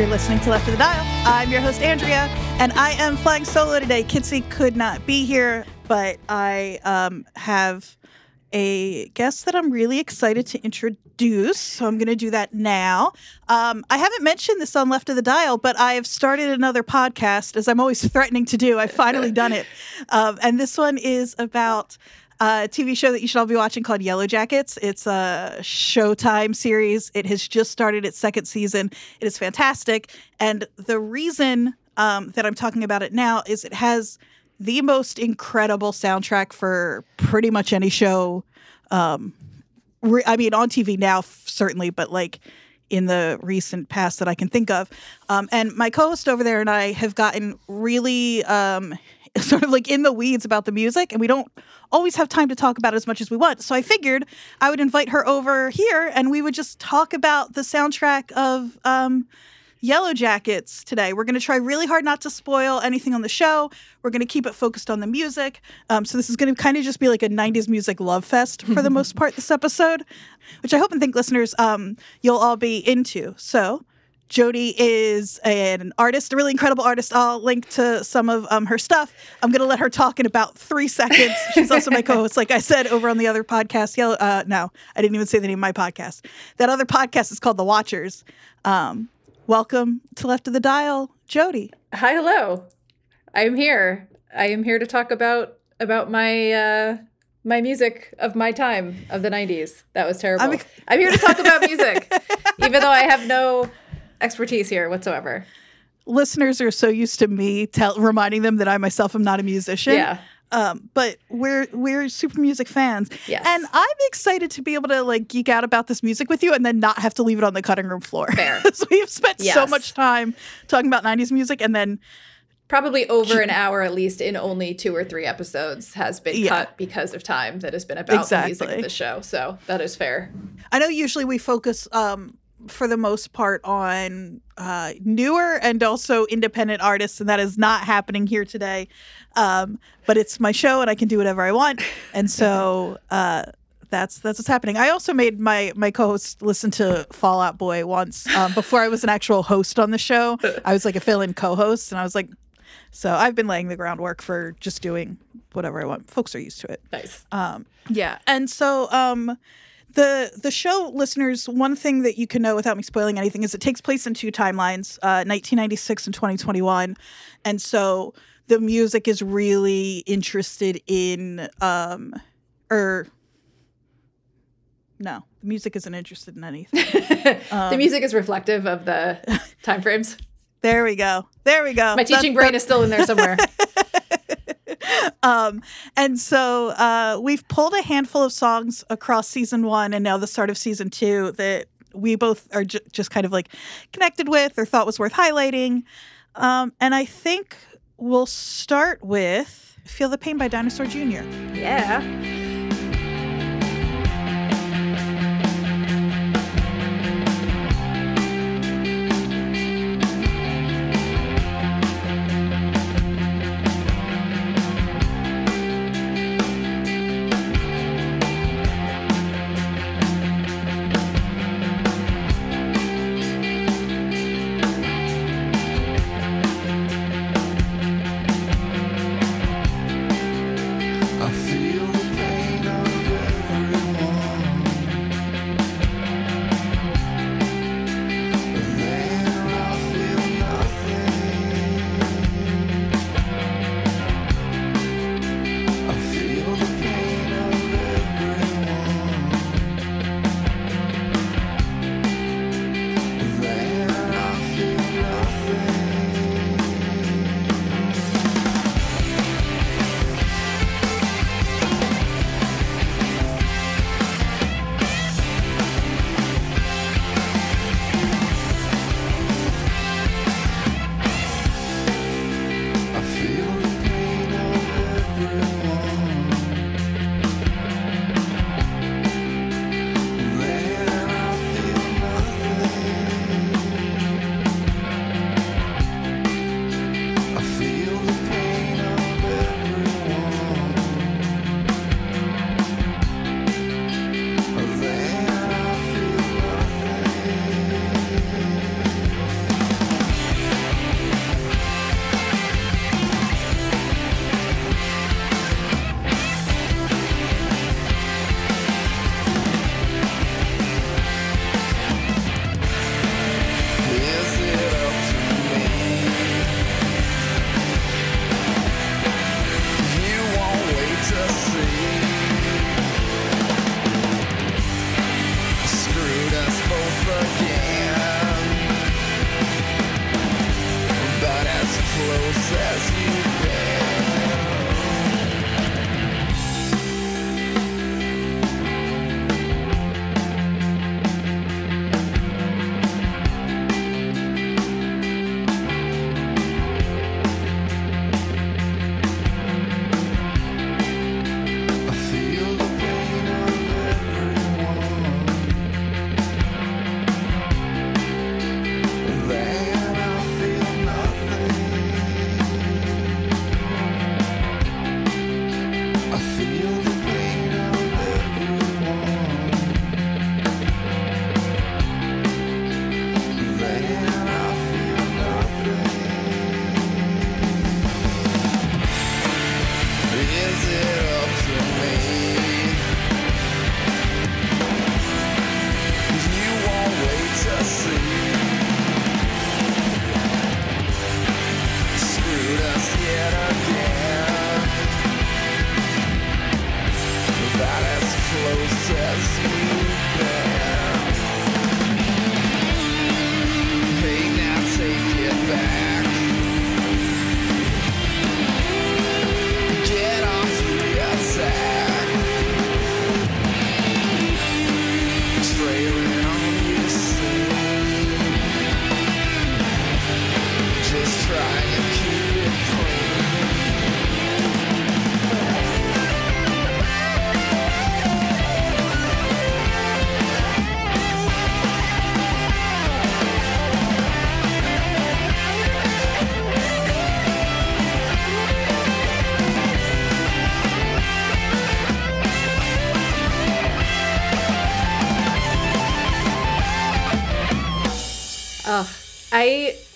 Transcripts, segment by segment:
You're listening to Left of the Dial. I'm your host, Andrea, and I am flying solo today. Kitsy could not be here, but I um, have a guest that I'm really excited to introduce. So I'm going to do that now. Um, I haven't mentioned this on Left of the Dial, but I've started another podcast, as I'm always threatening to do. I've finally done it. Um, and this one is about a TV show that you should all be watching called Yellowjackets. It's a Showtime series. It has just started its second season. It is fantastic. And the reason um, that I'm talking about it now is it has the most incredible soundtrack for pretty much any show. Um, re- I mean, on TV now, f- certainly, but like in the recent past that I can think of. Um, and my co host over there and I have gotten really um, sort of like in the weeds about the music, and we don't always have time to talk about it as much as we want. So I figured I would invite her over here and we would just talk about the soundtrack of um, Yellowjackets today. We're going to try really hard not to spoil anything on the show. We're going to keep it focused on the music. Um, so this is going to kind of just be like a 90s music love fest for the most part this episode, which I hope and think listeners um, you'll all be into. So Jodie is an artist, a really incredible artist. I'll link to some of um, her stuff. I'm going to let her talk in about three seconds. She's also my co-host, like I said, over on the other podcast. Yeah, uh, no, I didn't even say the name of my podcast. That other podcast is called The Watchers. Um, welcome to Left of the Dial, Jodie. Hi, hello. I'm here. I am here to talk about about my uh, my music of my time of the 90s. That was terrible. I'm, I'm here to talk about music, even though I have no expertise here whatsoever. Listeners are so used to me tell, reminding them that I myself am not a musician. Yeah. Um, but we're we're super music fans. Yes. And I'm excited to be able to like geek out about this music with you and then not have to leave it on the cutting room floor. Fair. so we've spent Yes. so much time talking about 90s music and then Probably over an hour at least in only two or three episodes has been Yeah. cut because of time that has been about the music Exactly. of the show. So that is fair. I know usually we focus um for the most part on uh, newer and also independent artists, and that is not happening here today. Um, but it's my show, and I can do whatever I want, and so uh, that's that's what's happening. I also made my my co-host listen to Fall Out Boy once um, before I was an actual host on the show. I was like a fill-in co-host, and I was like, so I've been laying the groundwork for just doing whatever I want. Folks are used to it. Nice. Um, yeah, and so um, the the show listeners, one thing that you can know without me spoiling anything is it takes place in two timelines, uh, 1996 and 2021, and so the music is really interested in um, or no, the music isn't interested in anything. the music is reflective of the time frames. There we go. There we go. My teaching brain is still in there somewhere. um, and so uh, we've pulled a handful of songs across season one and now the start of season two that we both are ju- just kind of like connected with or thought was worth highlighting. Um, and I think we'll start with Feel the Pain by Dinosaur Jr. yeah.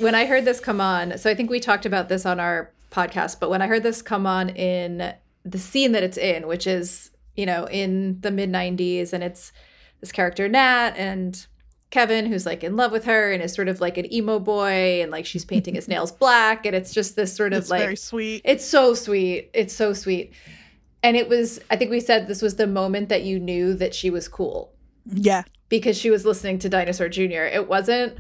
When I heard this come on, so I think we talked about this on our podcast, but when I heard this come on in the scene that it's in, which is, you know, in the mid 90s and it's this character Nat and Kevin who's like in love with her and is sort of like an emo boy and like she's painting his nails black and it's just this sort of It's like very sweet. it's so sweet. It's so sweet. And it was I think we said this was the moment that you knew that she was cool Yeah. because she was listening to Dinosaur Jr. It wasn't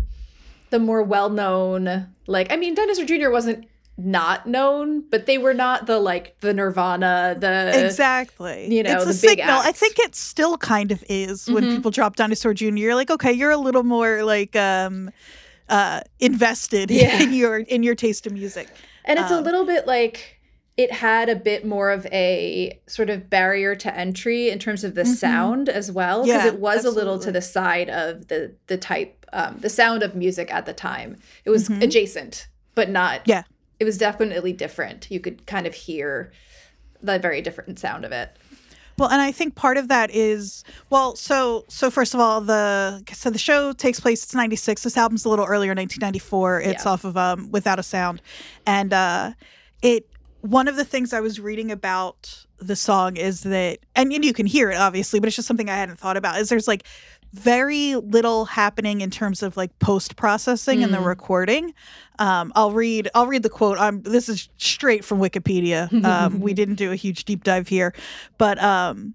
the more well known, like, I mean, Dinosaur Jr. wasn't not known, but they were not the like the Nirvana, the exactly. you know, it's a signal. I think it still kind of is when Mhm. people drop Dinosaur Jr. You're like, okay, you're a little more like um uh invested Yeah. in your in your taste of music. And it's a Um, little bit like it had a bit more of a sort of barrier to entry in terms of the Mhm. sound as well because Yeah, it was a little to the side of the the type um, the sound of music at the time. It was Mhm. adjacent, but not. Yeah. It was definitely different. You could kind of hear the very different sound of it. Well, and I think part of that is well, so so first of all, the so the show takes place. It's ninety six. This album's a little earlier, nineteen ninety four. It's Yeah. off of um Without a Sound, and uh, it one of the things I was reading about the song is that, and, and you can hear it obviously, but it's just something I hadn't thought about. Is there's like very little happening in terms of like post processing in the Mm. recording. Um, I'll read. I'll read the quote. Um, this is straight from Wikipedia. Um, we didn't do a huge deep dive here, but um,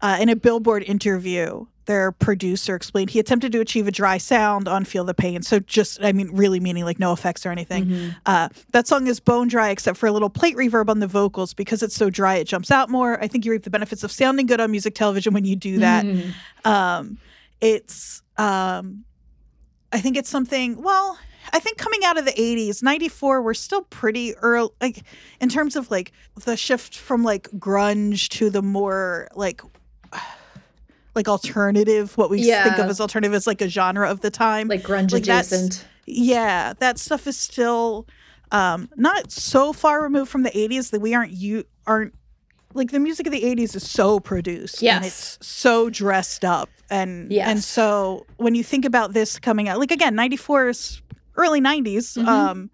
uh, in a Billboard interview, their producer explained he attempted to achieve a dry sound on "Feel the Pain." So just, I mean, really meaning like no effects or anything. Mm-hmm. Uh, that song is bone dry except for a little plate reverb on the vocals because it's so dry it jumps out more. I think you reap the benefits of sounding good on music television when you do that. Mhm. Um, it's um, I think it's something. Well, I think coming out of the '80s, '94, we're still pretty early, like in terms of like the shift from like grunge to the more like like alternative. What we think of as alternative is like a genre of the time. Like grunge Like, adjacent. yeah, that stuff is still um, not so far removed from the '80s that we aren't you aren't like the music of the 80s is so produced and it's so dressed up and and so when you think about this coming out like again 94 is early 90s Mhm. um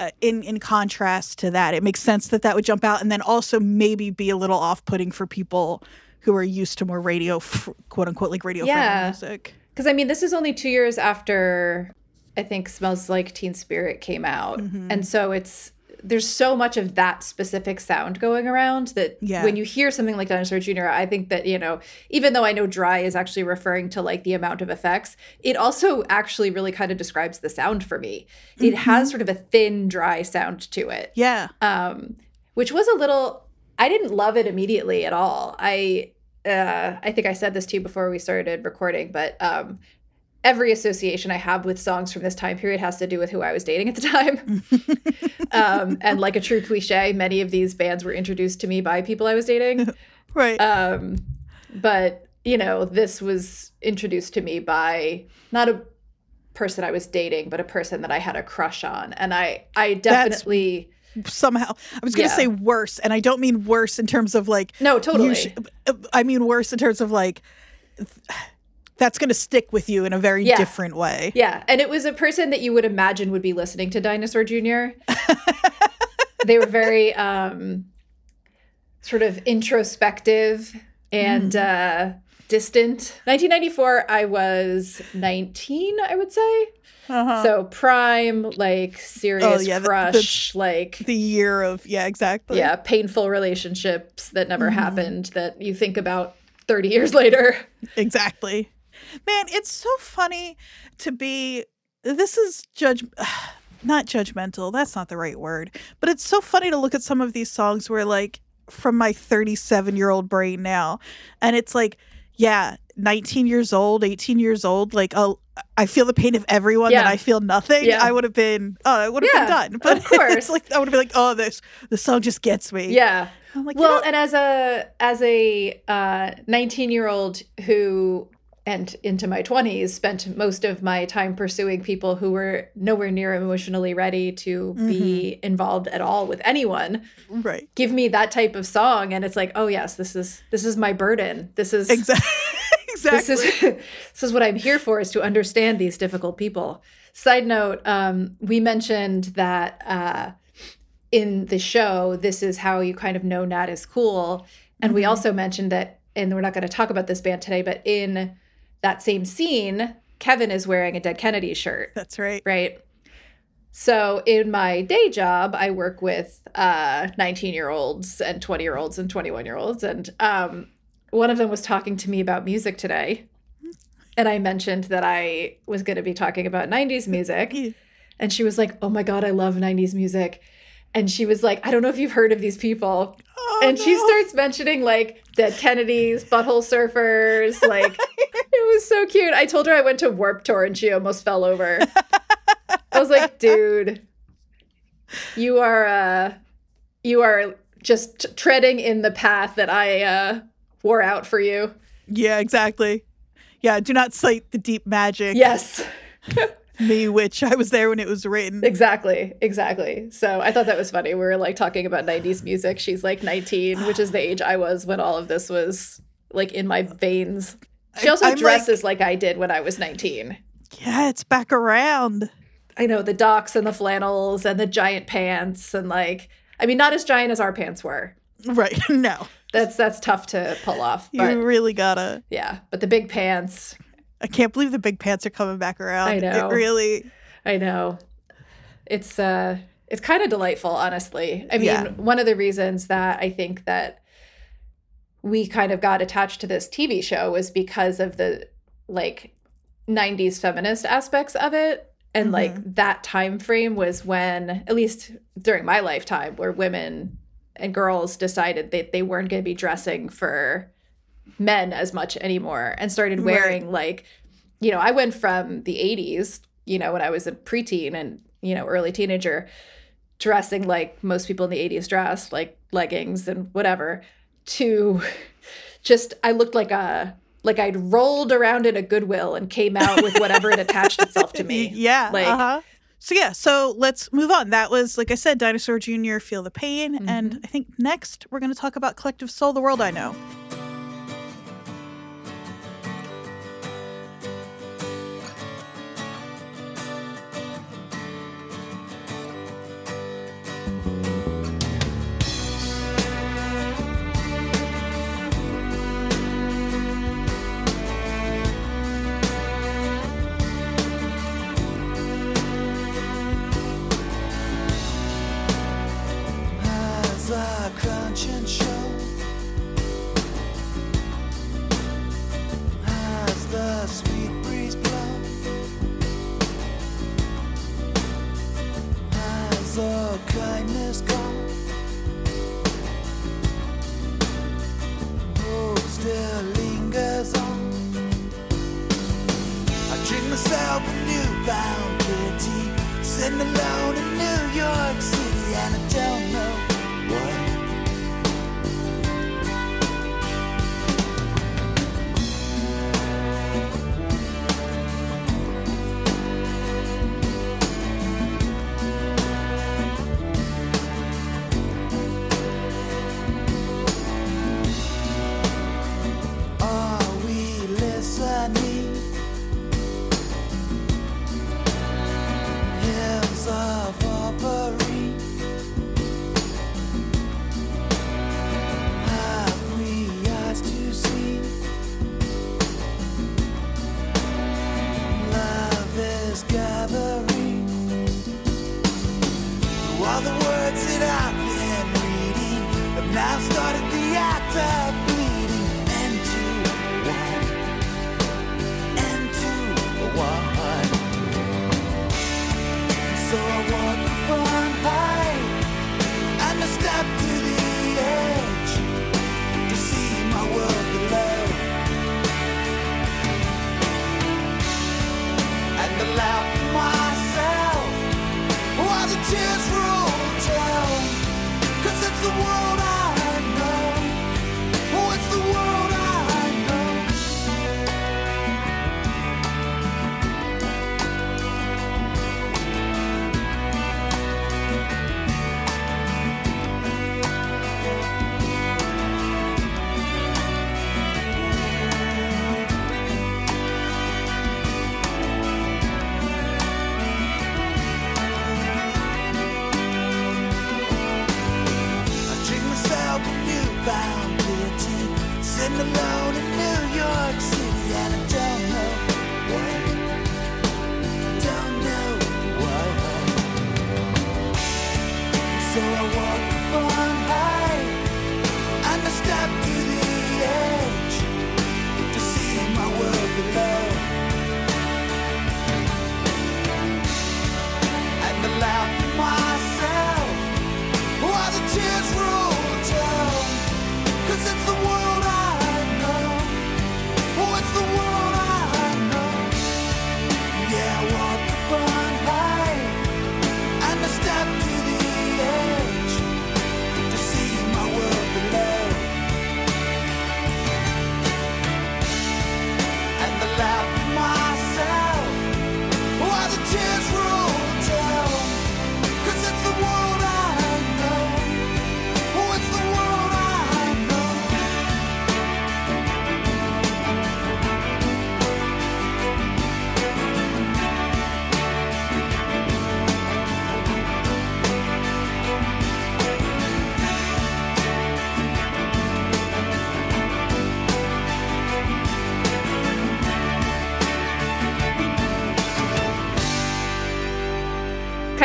uh, in in contrast to that it makes sense that that would jump out and then also maybe be a little off-putting for people who are used to more radio f- quote unquote like radio Yeah. music Because I mean, this is only two years after I think "Smells Like Teen Spirit" came out, Mhm. and so it's there's so much of that specific sound going around that Yeah. when you hear something like Dinosaur Jr., I think that, you know, even though I know dry is actually referring to like the amount of effects, it also actually really kind of describes the sound for me. It Mm-hmm. has sort of a thin, dry sound to it Yeah. um, which was a little. I didn't love it immediately at all. I uh, I think I said this to you before we started recording, but um, every association I have with songs from this time period has to do with who I was dating at the time. um, and like a true cliche, many of these bands were introduced to me by people I was dating. Right. Um, but you know, this was introduced to me by not a person I was dating, but a person that I had a crush on, and I I definitely. Somehow, I was going to yeah. say worse, and I don't mean worse in terms of like No, totally. sh- I mean worse in terms of like that's going to stick with you in a very Yeah. different way. Yeah, and it was a person that you would imagine would be listening to Dinosaur Jr. they were very um sort of introspective and uh distant. 1994 I was 19, I would say. Uh-huh. So prime like serious Oh, yeah, crush like the year of yeah, exactly. yeah, painful relationships that never Mhm. happened that you think about 30 years later. Exactly. Man, it's so funny to be this is judge not judgmental. That's not the right word. But it's so funny to look at some of these songs where like from my 37-year-old brain now and it's like yeah, 19 years old, 18 years old, like oh I feel the pain of everyone Yeah. that I feel nothing. Yeah. I would have been oh, I would have Yeah, been done. But of course. like I would have been like, oh, this the song just gets me. Yeah. I'm like, well you know, and as a as a uh 19 year old who and into my 20s spent most of my time pursuing people who were nowhere near emotionally ready to be involved at all with anyone right. give me that type of song and it's like oh yes this is this is my burden this is Exactly. exactly. this is this is what I'm here for is to understand these difficult people. Side note, um, we mentioned that uh, in the show, this is how you kind of know Nat is cool, and we Mhm. also mentioned that, and we're not going to talk about this band today, but in that same scene, Kevin is wearing a Dead Kennedy shirt That's right. right? So in my day job, I work with uh 19 year olds and 20 year olds and 21 year olds. And um one of them was talking to me about music today. And I mentioned that I was going to be talking about 90s music. And she was like, Oh my God, I love 90s music. And she was like, I don't know if you've heard of these people. Oh, and she starts mentioning like Dead Kennedys, Butthole Surfers. Like, it was so cute. I told her I went to Warped Tour and she almost fell over. I was like, dude, you are uh you are just treading in the path that I uh wore out for you. Yeah, exactly. Yeah, do not cite the deep magic. Yes. Me, which I was there when it was written. Exactly. Exactly. So I thought that was funny. We were like talking about 90s music. She's like 19, which is the age I was when all of this was like in my veins. She also I'm like- dresses like I did when I was 19. Yeah, it's back around. I know the Docs and the flannels and the giant pants and like I mean not as giant as our pants were. Right. No. That's that's tough to pull off. You really gotta. yeah, but the big pants, I can't believe the big pants are coming back around. I know. It really. I know. It's uh it's kind of delightful, honestly. I mean, Yeah. one of the reasons that I think that we kind of got attached to this TV show was because of the like 90s feminist aspects of it. And like that time frame was when, at least during my lifetime, where women and girls decided that they weren't going to be dressing for men as much anymore and started Right. wearing like you know i went from the 80s you know when i was a preteen and you know early teenager dressing like most people in the 80s dressed like leggings and whatever to just i looked like a like i'd rolled around in a goodwill and came out with whatever it attached itself to me Yeah. Like- uh-huh. So yeah, so let's move on. That was like I said, Dinosaur Jr. Feel the Pain. Mm-hmm. And I think next we're gonna talk about Collective Soul, the world I know.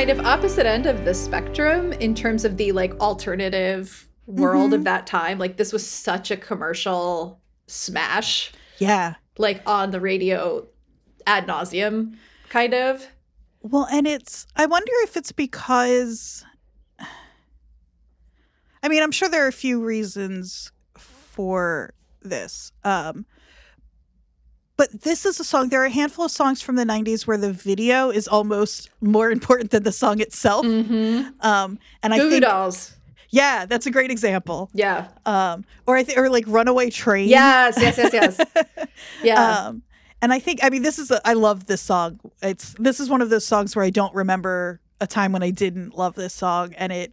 Kind of opposite end of the spectrum in terms of the like alternative world of that time. Like this was such a commercial smash, Yeah. like on the radio ad nauseum, kind of. Well, and it's, I wonder if it's because, I mean, I'm sure there are a few reasons for this. Um, but this is a song, there are a handful of songs from the 90s where the video is almost more important than the song itself. Mm-hmm. Um, and I Goo think, Dolls. yeah, that's a great example. Yeah. Um, or I think, or like Runaway Train. Yes, yes, yes, yes. Yeah. Um, and I think, I mean, this is, a, I love this song. It's, this is one of those songs where I don't remember a time when I didn't love this song. And it,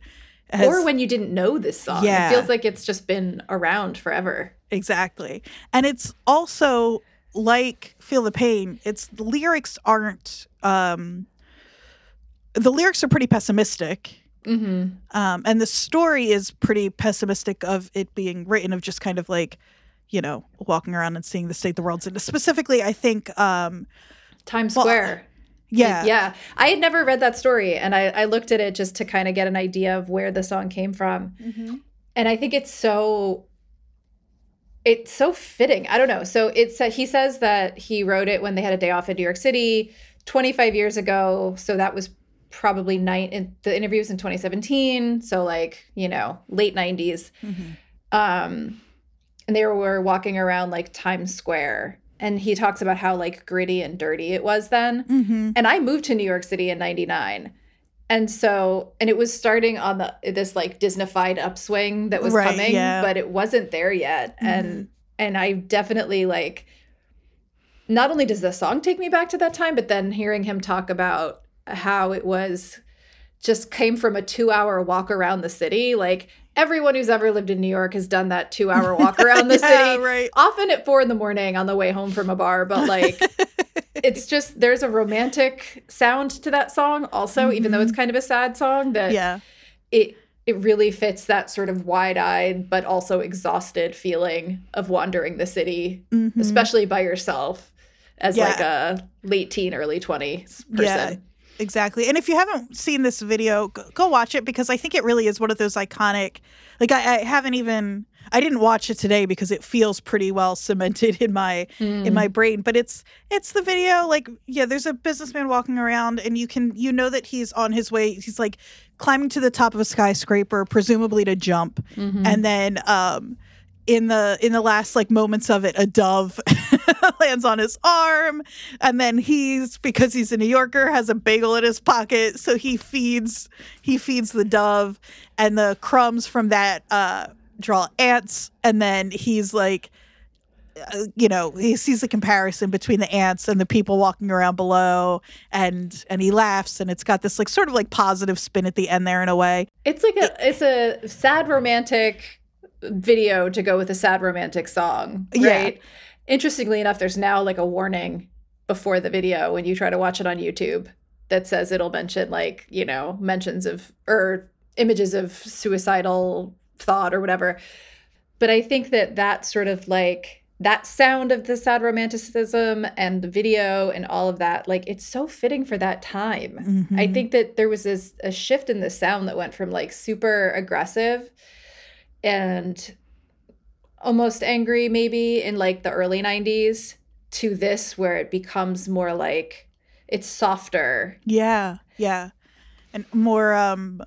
has, or when you didn't know this song. Yeah. It feels like it's just been around forever. exactly. And it's also like Feel the Pain, it's the lyrics aren't, um, the lyrics are pretty pessimistic. Mm-hmm. Um, and the story is pretty pessimistic of it being written of just kind of like, you know, walking around and seeing the state the world's in. Specifically, I think, um, Times Well, Square. yeah, Yeah. I had never read that story and I, I looked at it just to kind of get an idea of where the song came from. and I think it's so it's so fitting. I don't know. So it's uh, he says that he wrote it when they had a day off in New York City 25 years ago. So that was probably night in the interview was in 2017. So like, you know, late 90s. Mm-hmm. Um and they were walking around like Times Square and he talks about how like gritty and dirty it was then. Mm-hmm. And I moved to New York City in 99. And so, and it was starting on the this like Disneyfied upswing that was Right, coming, yeah. but it wasn't there yet. Mm-hmm. And and I definitely like not only does the song take me back to that time, but then hearing him talk about how it was just came from a two hour walk around the city. Like everyone who's ever lived in New York has done that two hour walk around the Yeah, city. right. Often at four in the morning on the way home from a bar, but like it's just there's a romantic sound to that song also, even though it's kind of a sad song that Mm-hmm. yeah. it it really fits that sort of wide-eyed but also exhausted feeling of wandering the city, Mhm. especially by yourself as Yeah. like a late teen, early 20s person. Yeah. Exactly. And if you haven't seen this video, go, go watch it because I think it really is one of those iconic. Like I, I haven't even I didn't watch it today because it feels pretty well cemented in my in Mm. my brain. But it's it's the video like yeah, there's a businessman walking around and you can you know that he's on his way. He's like climbing to the top of a skyscraper, presumably to jump, Mhm. and then um in the in the last like moments of it a dove lands on his arm and then he's because he's a new yorker has a bagel in his pocket so he feeds he feeds the dove and the crumbs from that uh draw ants and then he's like uh, you know he sees the comparison between the ants and the people walking around below and and he laughs and it's got this like sort of like positive spin at the end there in a way It's like a it's a sad romantic video to go with a sad romantic song, Yeah. Interestingly enough, there's now like a warning before the video when you try to watch it on YouTube that says it'll mention like, you know, mentions of or images of suicidal thought or whatever. But I think that that sort of like that sound of the sad romanticism and the video and all of that, like it's so fitting for that time. I Mhm. think that there was this a shift in the sound that went from like super aggressive and almost angry maybe in like the early 90s to this where it becomes more like it's softer. Yeah, yeah, and more um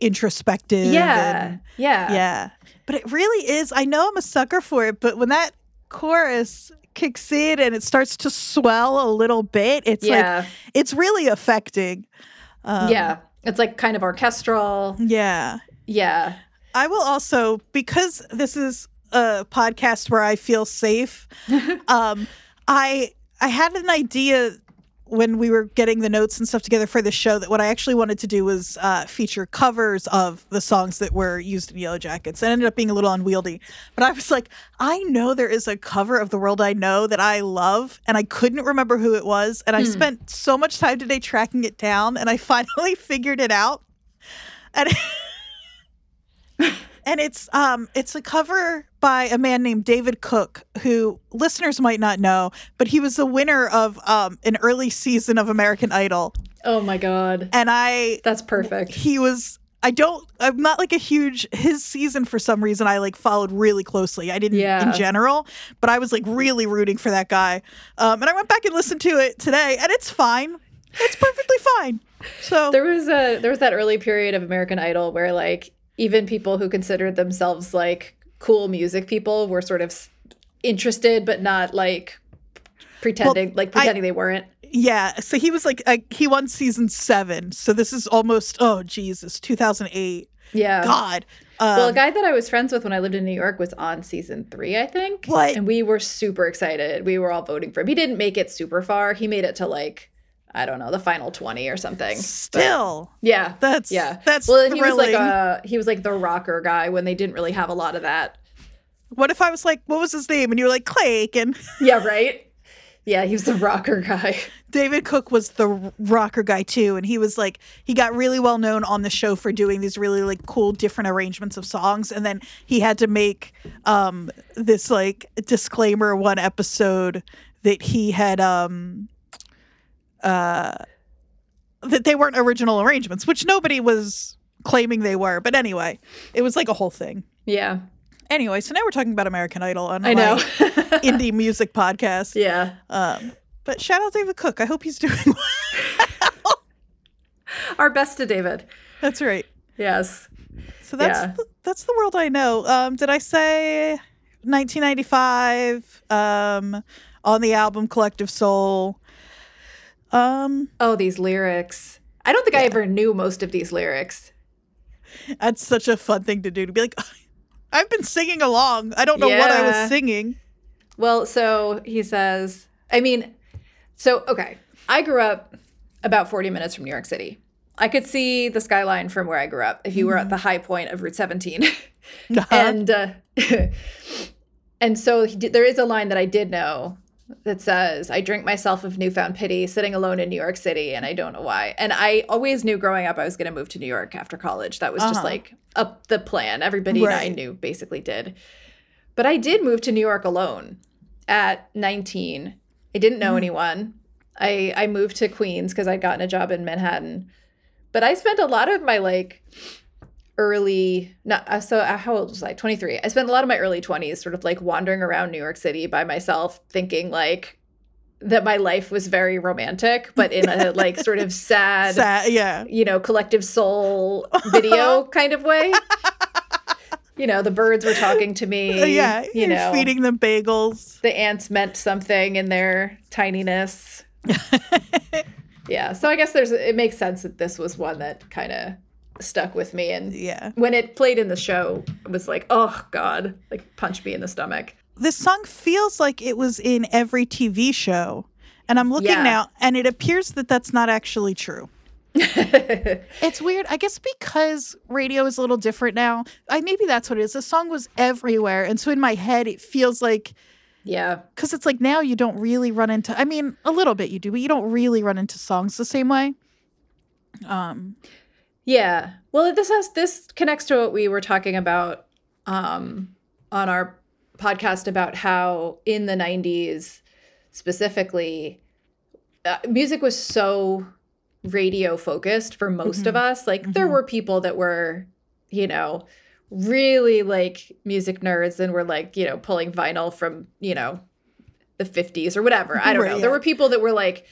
introspective. Yeah. and- Yeah. yeah. But it really is. I know I'm a sucker for it, but when that chorus kicks in and it starts to swell a little bit, it's like it's really affecting. Um, yeah. It's like kind of orchestral. yeah. Yeah. I will also because this is a podcast where I feel safe. um, I I had an idea when we were getting the notes and stuff together for the show that what I actually wanted to do was uh, feature covers of the songs that were used in Yellowjackets. It ended up being a little unwieldy, but I was like, I know there is a cover of "The World I Know" that I love, and I couldn't remember who it was, and I Hmm. spent so much time today tracking it down, and I finally figured it out. And and it's um it's a cover by a man named David Cook who listeners might not know but he was the winner of um an early season of American Idol Oh my god. and I That's perfect. he was I don't I'm not like a huge his season for some reason I like followed really closely I didn't Yeah. in general but I was like really rooting for that guy um and I went back and listened to it today and it's fine it's perfectly fine so There was a there was that early period of American Idol where like even people who considered themselves like cool music people were sort of s- interested but not like pretending like I- pretending they weren't. Yeah, so he was like he won season seven. So this is almost oh Jesus, two thousand eight. Yeah. God. Um, Well, a guy that I was friends with when I lived in New York was on season three, I think. What? And we were super excited. We were all voting for him. He didn't make it super far. He made it to like, I don't know, the final 20 or something. But- still, yeah. that's Yeah. That's Well, he was like a he was like the rocker guy when they didn't really have a lot of that. what if I was like, what was his name? And you were like Clake, and Yeah, right? Yeah, he was the rocker guy. David Cook was the rocker guy too, and he was like he got really well known on the show for doing these really like cool different arrangements of songs, and then he had to make um this like disclaimer one episode that he had um uh that they weren't original arrangements, which nobody was claiming they were. But anyway, it was like a whole thing. Yeah. Anyway, so now we're talking about American Idol on I know. indie music podcast. yeah. Um, but shout out David Cook. I hope he's doing well. Our best to David. That's right. Yes. So that's Yeah. the, that's the world I know. Um, did I say 1995 um, on the album Collective Soul? Um, Oh, these lyrics. I don't think I ever knew most of these lyrics. that's such a fun thing to do to be like, I've been singing along. I don't know what I was singing. Well, so he says, I mean, so, okay. I grew up about 40 minutes from New York City. I could see the skyline from where I grew up if you were at the high point of Route 17. and uh, and so he did, there is a line that I did know that says, "I drink myself of newfound pity, sitting alone in New York City, and I don't know why." And I always knew growing up I was going to move to New York after college. That was just Uh-huh. like up the plan. Everybody that I knew basically did. But I did move to New York alone at 19. I didn't know Mhm. anyone. I I moved to Queens because I'd gotten a job in Manhattan. But I spent a lot of my like early not uh, so uh, how old was I? 23. I spent a lot of my early 20s sort of like wandering around New York City by myself thinking like that my life was very romantic but in a like sort of sad, Sad, yeah. you know, collective soul video kind of way. You know, the birds were talking to me. Yeah, you know, feeding them bagels. the ants meant something in their tininess. yeah, so I guess there's it makes sense that this was one that kind of stuck with me and yeah. when it played in the show, it was like, oh god, like punch me in the stomach. This song feels like it was in every TV show. And I'm looking Yeah. now, and it appears that that's not actually true. It's weird. I guess because radio is a little different now. I maybe that's what it is. The song was everywhere, and so in my head, it feels like yeah, because it's like now you don't really run into. I mean, a little bit you do, but you don't really run into songs the same way. Um. Yeah. Well, this has this connects to what we were talking about um, on our podcast about how in the '90s, specifically, uh, music was so radio focused for most of us. Like there Mhm. were people that were, you know, really like music nerds and were like, you know, pulling vinyl from, you know, the 50s or whatever. I don't Right, know. yeah. There were people that were like,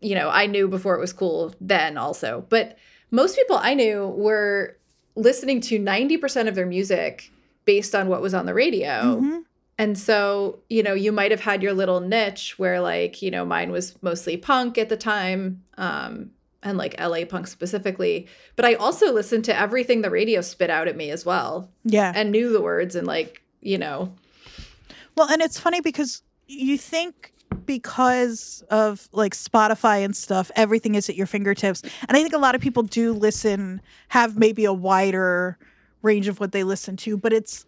you know, I knew before it was cool then also. But most people I knew were listening to 90% of their music based on what was on the radio. mhm. And so, you know, you might have had your little niche where like, you know, mine was mostly punk at the time, um, and like LA punk specifically. But I also listened to everything the radio spit out at me as well Yeah. and knew the words and like, you know, Well, and it's funny because you think because of like Spotify and stuff, everything is at your fingertips. And I think a lot of people do listen, have maybe a wider range of what they listen to, but it's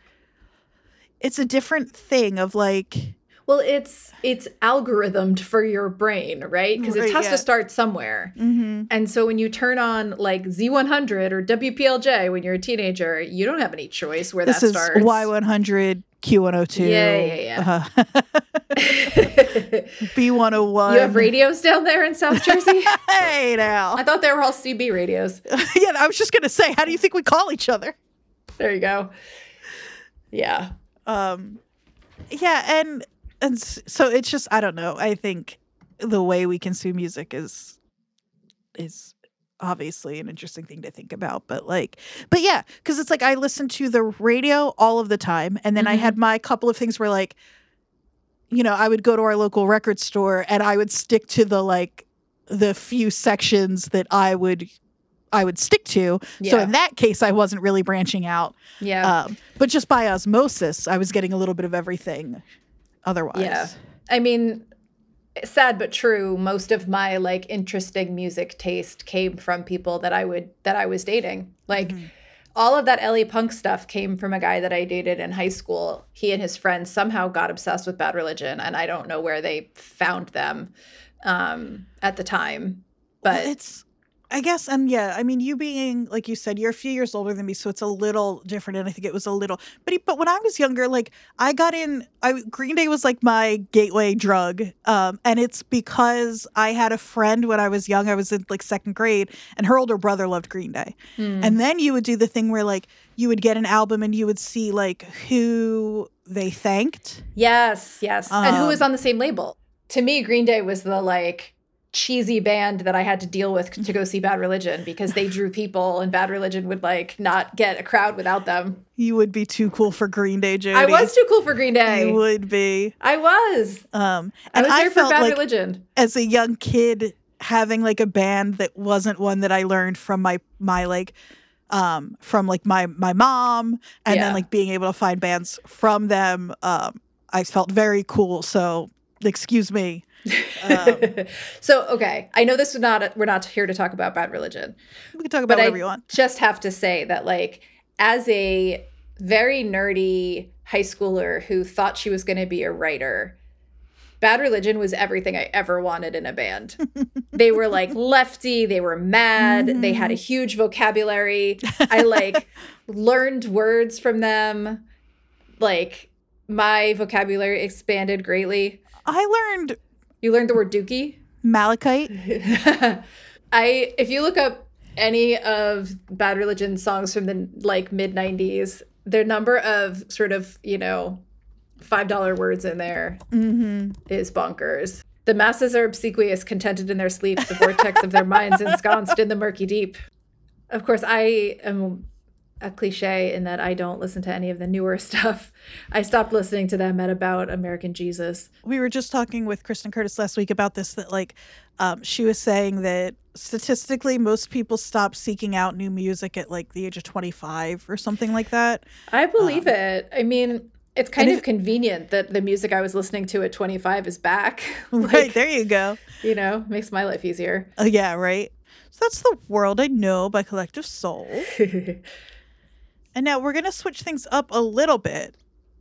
it's a different thing of like well, it's it's algorithmed for your brain, right? Because it has yeah. to start somewhere. mhm. And so when you turn on like Z100 or WPLJ when you're a teenager, you don't have any choice where this that is starts. Y100, Q102, Yeah, yeah, uh, you B101. You have radios down there in South Jersey? hey now. I thought they were all CB radios. yeah, I was just gonna say, how do you think we call each other? There you go. Yeah. um yeah and and so it's just i don't know i think the way we consume music is is obviously an interesting thing to think about but like but yeah because it's like i listen to the radio all of the time and then i Mhm. had my couple of things where like you know i would go to our local record store and i would stick to the like the few sections that i would i would stick to so in that case i wasn't really branching out Yeah. um, but just by osmosis, I was getting a little bit of everything. Otherwise, Yeah. I mean, sad but true, most of my like interesting music taste came from people that I would that I was dating. Like Mhm. all of that LA punk stuff came from a guy that I dated in high school. He and his friends somehow got obsessed with Bad Religion, and I don't know where they found them um, at the time. Well, But it's I guess, and yeah, I mean, you being like you said, you're a few years older than me, so it's a little different, and I think it was a little. But he, but when I was younger, like I got in, I Green Day was like my gateway drug, um, and it's because I had a friend when I was young. I was in like second grade, and her older brother loved Green Day, Hmm. and then you would do the thing where like you would get an album and you would see like who they thanked. Yes, yes. and who Um, was on the same label? To me, Green Day was the like cheesy band that I had to deal with to go see Bad Religion because they drew people and Bad Religion would like not get a crowd without them. You would be too cool for Green Day, Jodie. I was too cool for Green Day. You would be. I was. Um, I and was I, there for felt Bad like Religion. as a young kid having like a band that wasn't one that I learned from my my like um from like my my mom and Yeah. then like being able to find bands from them um I felt very cool so excuse me. Um, so okay, I know this is not we're not here to talk about Bad Religion. we can talk about whatever I you want. just have to say that like as a very nerdy high schooler who thought she was going to be a writer bad religion was everything i ever wanted in a band. They were like lefty they were mad they had a Mm-hmm. huge vocabulary. I like learned words from them. Like my vocabulary expanded greatly I learned you learned the word dookie Malachite I if you look up any of Bad Religion songs from the like mid '90s, their number of sort of you know five dollar words in there is mm-hmm. bonkers. The masses are obsequious, contented in their sleep, the vortex of their minds ensconced in the murky deep. Of course, I am a cliche in that I don't listen to any of the newer stuff. I stopped listening to them at about American Jesus. we were just talking with Kristen Curtis last week about this that like um, she was saying that statistically most people stop seeking out new music at like the age of 25 or something like that I believe Um, it. I mean, it's kind of convenient that the music I was listening to at 25 is back. right Like, there you go You know, makes my life easier. Oh yeah, right. So that's the world I know by Collective Soul. And now we're gonna switch things up a little bit,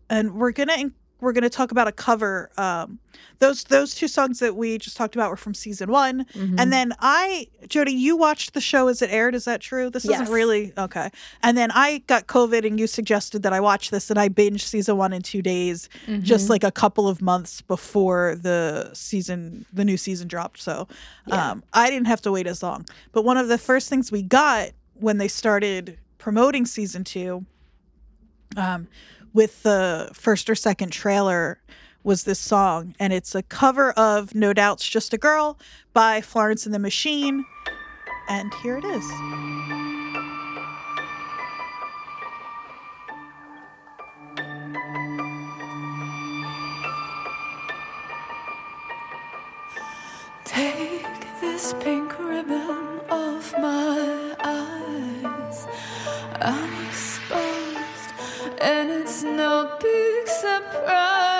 and we're gonna we're gonna talk about a cover. Um, those those two songs that we just talked about were from season one, Mhm. and then I, Jodie, you watched the show as it aired. Is that true? This Yes. isn't really okay. And then I got COVID, and you suggested that I watch this, and I binged season one in two days, just Mhm. like a couple of months before the season, the new season dropped. So Yeah. um, I didn't have to wait as long. But one of the first things we got when they started promoting season two, um, with the first or second trailer, was this song. And it's a cover of No Doubt's Just a Girl by Florence and the Machine. And here it is. Take this pink ribbon off my eyes. I'm exposed, and it's no big surprise.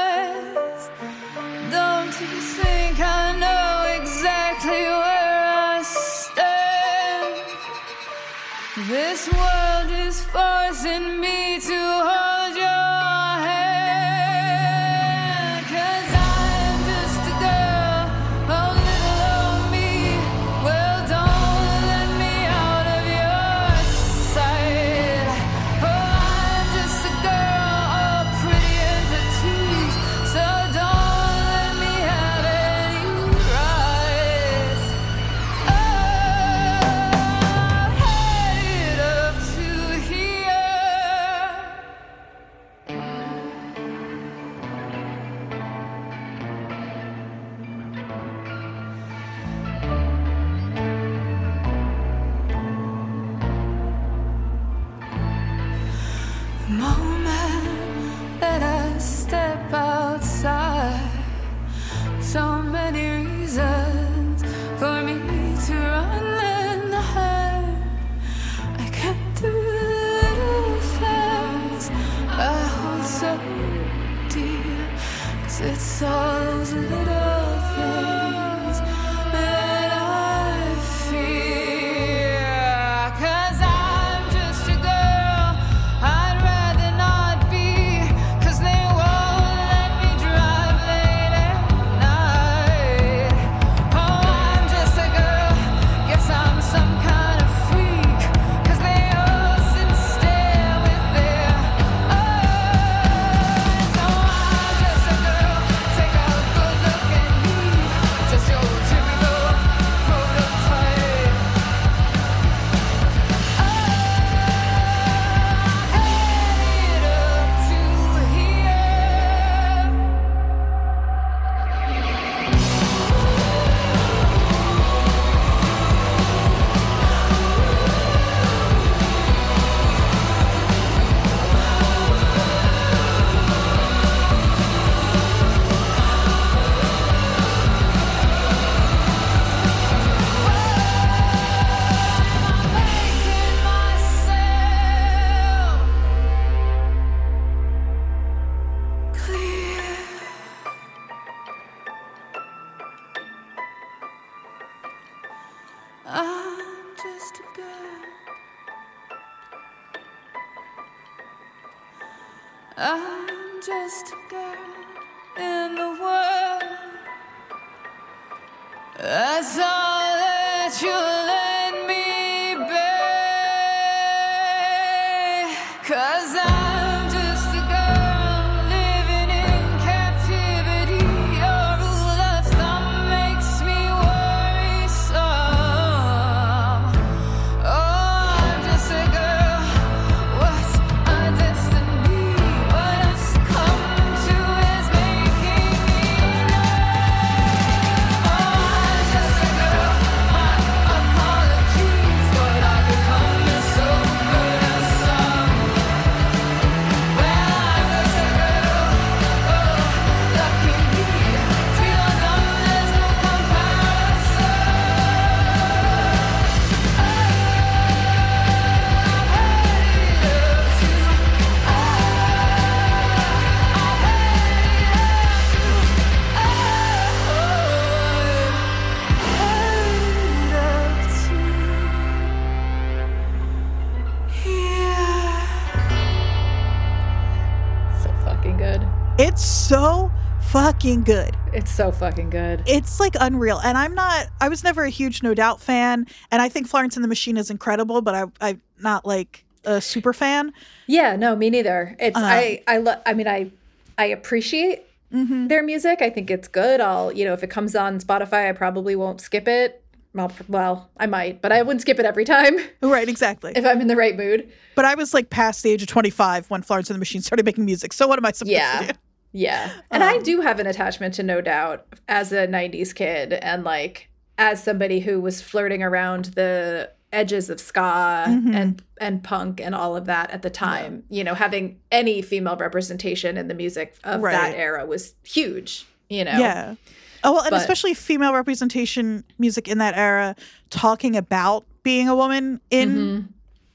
It's so fucking good. It's so fucking good. It's like unreal. And I'm not, I was never a huge No Doubt fan. And I think Florence and the Machine is incredible, but I, I'm not like a super fan. Yeah, no, me neither. It's Um, I I lo- I mean I I appreciate Mm-hmm. their music. I think it's good. I'll you know if it comes on Spotify, I probably won't skip it. Well, well, I might, but I wouldn't skip it every time Right, exactly. if I'm in the right mood. But I was like past the age of 25 when Florence and the Machine started making music. So what am I supposed Yeah. to do? Yeah. And I Um, do have an attachment to No Doubt as a 90s kid and like as somebody who was flirting around the edges of ska Mhm. and and punk and all of that at the time. You know, having any female representation in the music of Right. that era was huge, you know. Yeah. Oh, well, and But- especially female representation music in that era, talking about being a woman in Mhm.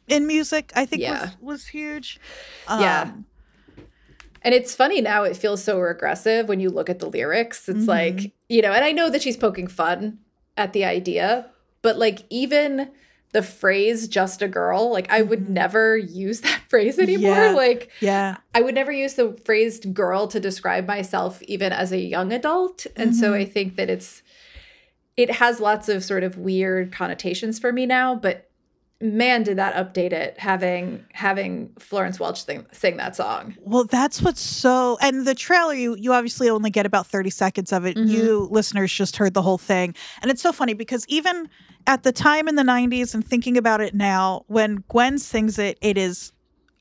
in music, I think Yeah. was was huge. Yeah. And it's funny now, it feels so regressive when you look at the lyrics. It's Mhm. like, you know, and I know that she's poking fun at the idea, but like even the phrase just a girl, like I would Mhm. never use that phrase anymore. Yeah. Like Yeah. I would never use the phrase girl to describe myself even as a young adult. And so Mhm. I think that it's it has lots of sort of weird connotations for me now, but man did that update it having having Florence Welch sing, sing that song. Well, that's what's so and the trailer you you obviously only get about 30 seconds of it. Mhm. You listeners just heard the whole thing. And it's so funny because even at the time in the 90s and thinking about it now, when Gwen sings it, it is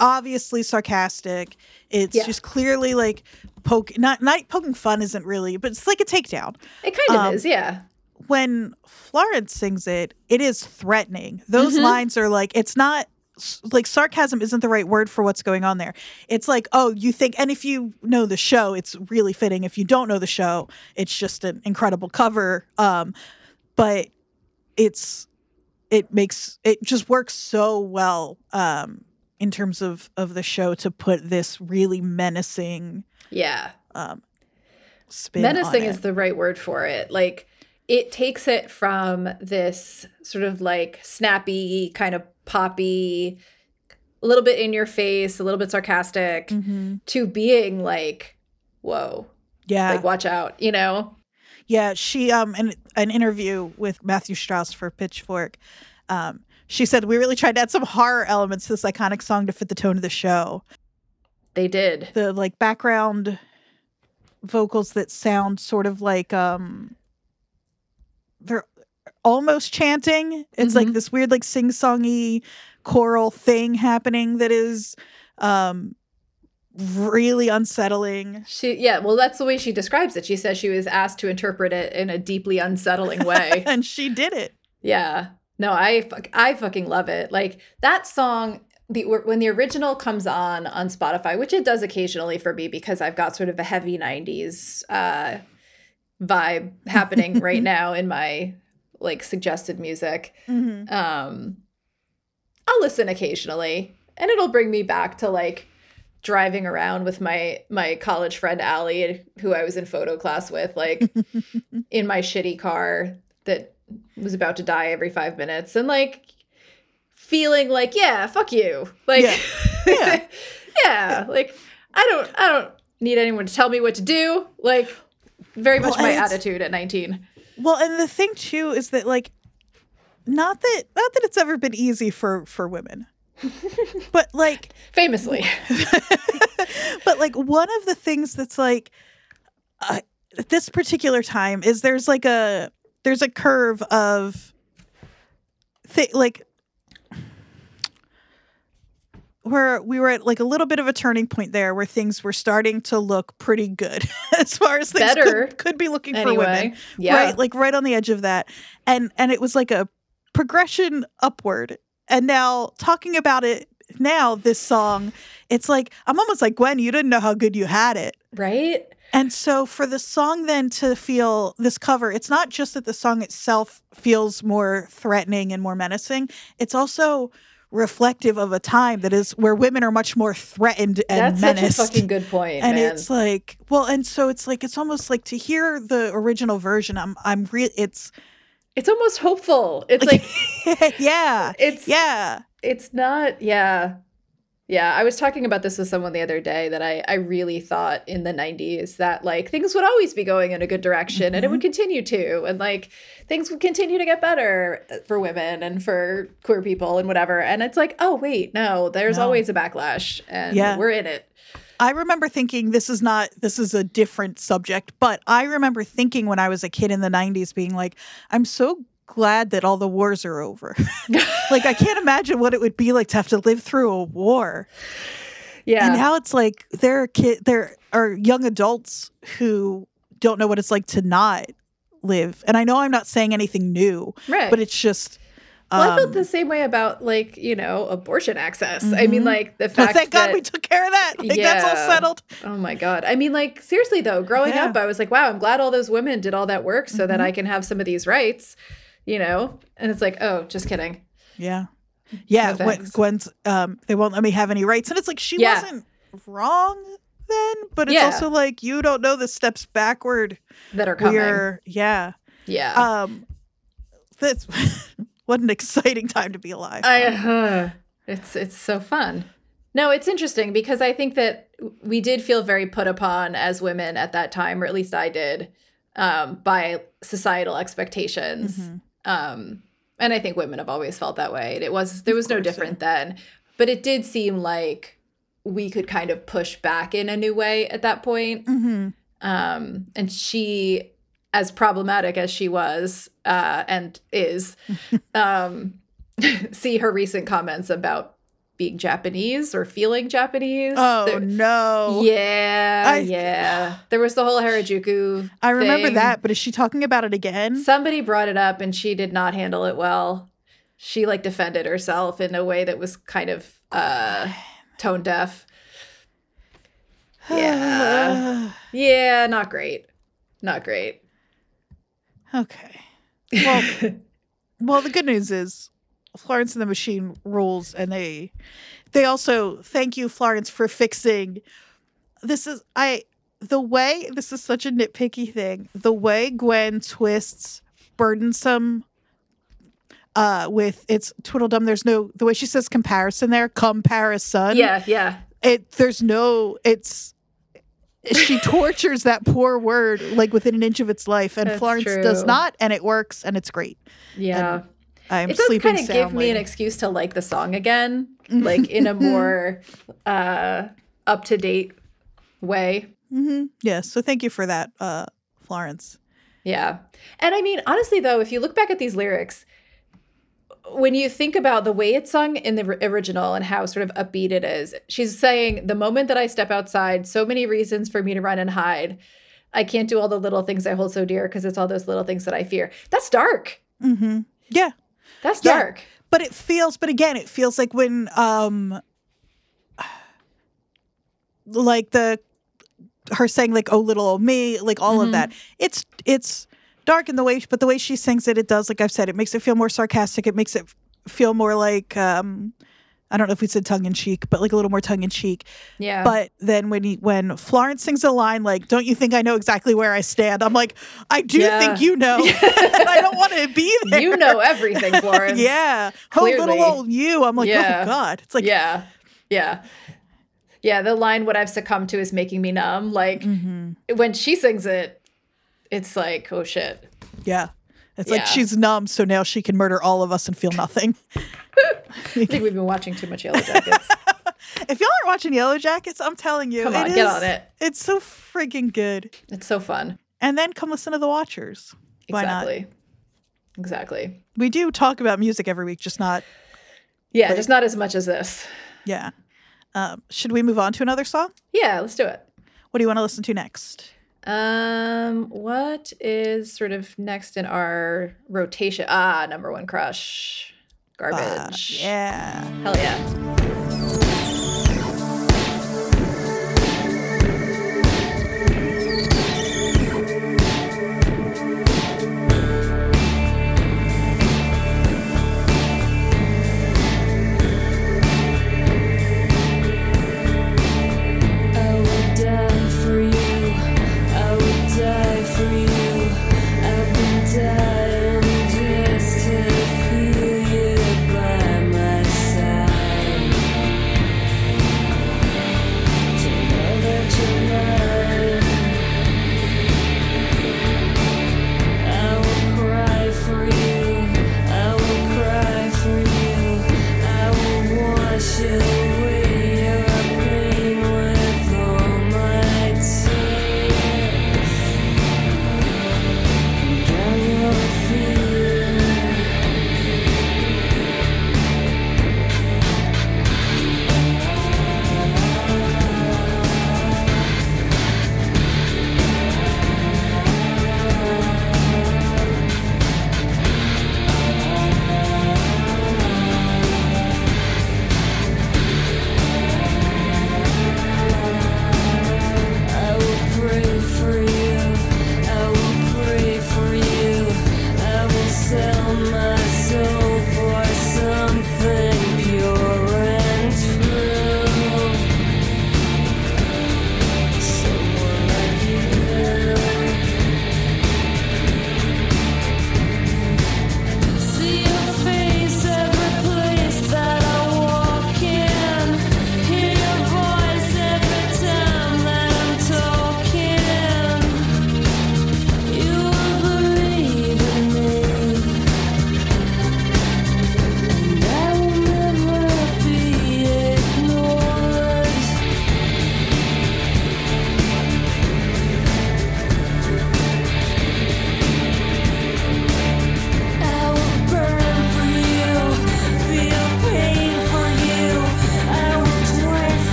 obviously sarcastic. It's Yeah. just clearly like poke not not poking fun isn't really, but it's like a takedown. It kind of Um, is, yeah. When Florence sings it, it is threatening. Those Mhm. lines are like, it's not like sarcasm isn't the right word for what's going on there. It's like, oh, you think, and if you know the show, it's really fitting. If you don't know the show, it's just an incredible cover. Um, but it's, it makes, it just works so well um, in terms of of the show to put this really menacing Yeah. um, spin. on Menacing is the right word for it. Like it takes it from this sort of like snappy, kind of poppy, a little bit in your face, a little bit sarcastic, Mhm. to being like, whoa, yeah. like watch out, you know? Yeah, she um in an interview with Matthew Strauss for Pitchfork, um, she said we really tried to add some horror elements to this iconic song to fit the tone of the show. They did. The like background vocals that sound sort of like um they're almost chanting. It's like Mhm. this weird like sing-songy choral thing happening that is um really unsettling. She yeah, well that's the way she describes it. She says she was asked to interpret it in a deeply unsettling way. and she did it. Yeah. No, I I fucking love it. Like that song the when the original comes on on Spotify, which it does occasionally for me because I've got sort of a heavy 90s uh vibe happening right now in my like suggested music. Mhm. Um I'll listen occasionally and it'll bring me back to like driving around with my my college friend Allie who I was in photo class with like in my shitty car that was about to die every 5 minutes and like feeling like yeah, fuck you. Like Yeah. Yeah. yeah, like I don't I don't need anyone to tell me what to do. Like very much Well, my attitude at 19. Well, and the thing too is that like not that not that it's ever been easy for for women. but like Famously. but like one of the things that's like uh, at this particular time is there's like a there's a curve of thi- like where we were at like a little bit of a turning point there where things were starting to look pretty good as far as things Better, could, could be looking for women. Yeah. right like right on the edge of that. And and it was like a progression upward. And now talking about it now this song it's like i'm almost like gwen you didn't know how good you had it. Right? and so for the song then to feel this cover it's not just that the song itself feels more threatening and more menacing it's also reflective of a time that is where women are much more threatened and That's menaced such a fucking good point, and man. it's like well and so it's like it's almost like to hear the original version i'm i'm real it's it's almost hopeful. It's like yeah it's yeah it's not yeah yeah i was talking about this with someone the other day that i i really thought in the 90s that like things would always be going in a good direction and it would continue to and like things would continue to get better uh, for women and for queer people and whatever and it's like oh wait no there's No. always a backlash and Yeah. we're in it I remember thinking this is not this is a different subject, but I remember thinking when I was a kid in the 90s being like I'm so glad that all the wars are over. like I can't imagine what it would be like to have to live through a war. yeah And now it's like there are kid there are young adults who don't know what it's like to not live. And I know I'm not saying anything new, right but it's just well, I felt um, the same way about like you know abortion access. I mean, Mhm. like the well, fact thank God that we took care of that. Like that's all settled. Oh my god. I mean like seriously though, growing Yeah. up I was like, wow, I'm glad all those women did all that work so that Mhm. I can have some of these rights, you know? And it's like, oh, just kidding. Yeah. Yeah. No. Gwen's um they won't let me have any rights. And it's like she Yeah. wasn't wrong then, but it's Yeah. also like you don't know the steps backward. That are coming. We're yeah. yeah. Um that's what an exciting time to be alive. I uh, it's it's so fun. No, it's interesting because I think that we did feel very put upon as women at that time, or at least I did, um, by societal expectations. Mhm. Um, and I think women have always felt that way. It was there was no different then, but it did seem like we could kind of push back in a new way at that point. Mhm. Um, and she, as problematic as she was uh, and is, um, see her recent comments about being Japanese or feeling Japanese. Oh There- no. yeah, I- yeah. There was the whole Harajuku. I remember thing. that, but is she talking about it again? Somebody brought it up and she did not handle it well. She like defended herself in a way that was kind of uh tone deaf. Yeah. Yeah, not great. Not great. okay. Well, well, the good news is Florence and the Machine rules, and they they also thank you, Florence, for fixing. This is I the way this is such a nitpicky thing. The way Gwen twists burdensome uh with it's twiddledum there's no the way she says comparison there comparison yeah, yeah. it there's no it's she tortures that poor word like within an inch of its life and That's florence does not and it works and it's great Yeah. I'm it does sleeping kind of give me an excuse to like the song again, like in a more uh up to date way. Mm-hmm. yeah so thank you for that uh florence Yeah. And I mean, honestly, though, if you look back at these lyrics, when you think about the way it's sung in the original and how sort of upbeat it is, she's saying, The moment that I step outside, so many reasons for me to run and hide. I can't do all the little things I hold so dear because it's all those little things that I fear. That's dark. Mm-hmm. yeah That's Yeah. dark. but it feels but again it feels like when um like the her saying like oh little old me like all Mhm. of that it's it's dark in the way but the way she sings it it does like i've said it makes it feel more sarcastic it makes it feel more like um i don't know if we said tongue in cheek but like a little more tongue in cheek Yeah. but then when he, when florence sings a line like don't you think i know exactly where i stand i'm like i do Yeah. think you know and i don't want to be there you know everything, Florence. yeah. Oh, little old you. I'm like, Yeah. oh God. It's like, yeah. Yeah. Yeah, the line "What I've succumbed to is making me numb." Like Mm-hmm. when she sings it, it's like, oh shit. Yeah. It's Yeah. like she's numb, so now she can murder all of us and feel nothing. I think we've been watching too much Yellowjackets. if y'all aren't watching Yellowjackets, I'm telling you, Come on, it get is- on it. It's so freaking good. It's so fun. And then come listen to The Watchers. Why not? Exactly. Exactly. We do talk about music every week, just not, Yeah, Like- just not as much as this. yeah. Um, should we move on to another song? Yeah, let's do it. What do you want to listen to next? Um, what is sort of next in our rotation? Ah, number one crush. Uh, Garbage. yeah. Hell yeah.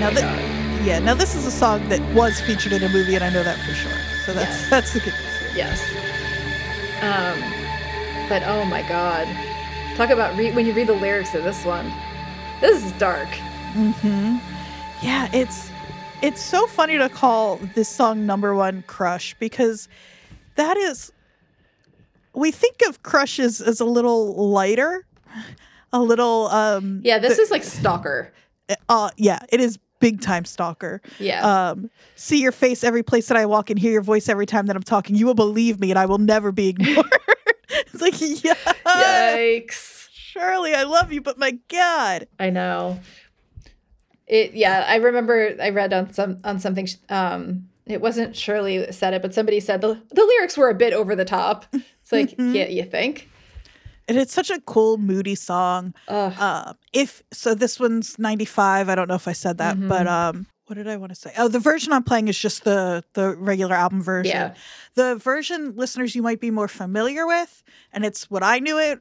Yeah, now this is a song that was featured in a movie, and I know that for sure. So that's Yes. that's the good news. Yes. Um, but oh my god, talk about re- when you read the lyrics of this one. This is dark. Yeah, it's it's so funny to call this song number one crush because that is we think of crushes as a little lighter, a little um Yeah, this is like stalker. Uh yeah, it is big time stalker. Yeah. Um see your face every place that I walk and hear your voice every time that I'm talking. You will believe me and I will never be ignored. it's like yeah. Yikes. Shirley, I love you, but my god. I know. It yeah, I remember I read on some on something um it wasn't Shirley said it, but somebody said the the lyrics were a bit over the top. It's like, yeah, you think? And it's such a cool, moody song. Um, if so, this one's ninety five. I don't know if I said that, but um, what did I want to say? Oh, the version I'm playing is just the the regular album version. Yeah. The version listeners you might be more familiar with, and it's what I knew it.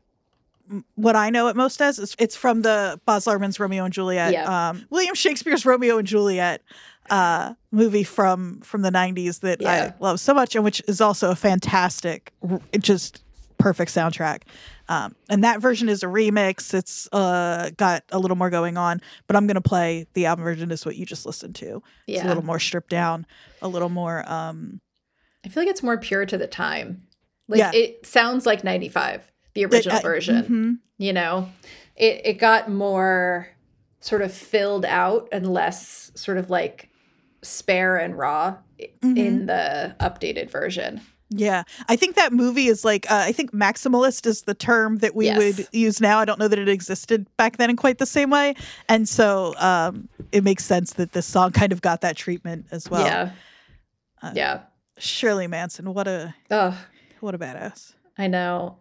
What I know it most as is it's from the Baz Luhrmann's Romeo and Juliet, Yeah. um, William Shakespeare's Romeo and Juliet uh, movie from from the '90s that Yeah. I love so much, and which is also a fantastic, just perfect soundtrack. Um, and that version is a remix. It's uh, got a little more going on, but I'm gonna play the album version. Is what you just listened to. It's a little more stripped down, a little more. Um, I feel like it's more pure to the time. Like Yeah. it sounds like 95, the original uh, version. mhm. You know? It it got more sort of filled out and less sort of like spare and raw Mm-hmm. in the updated version. Yeah, I think that movie is like uh, I think maximalist is the term that we Yes. would use now. I don't know that it existed back then in quite the same way, and so um, it makes sense that this song kind of got that treatment as well. yeah. uh, yeah. Shirley Manson, what a Oh, what a badass. I know.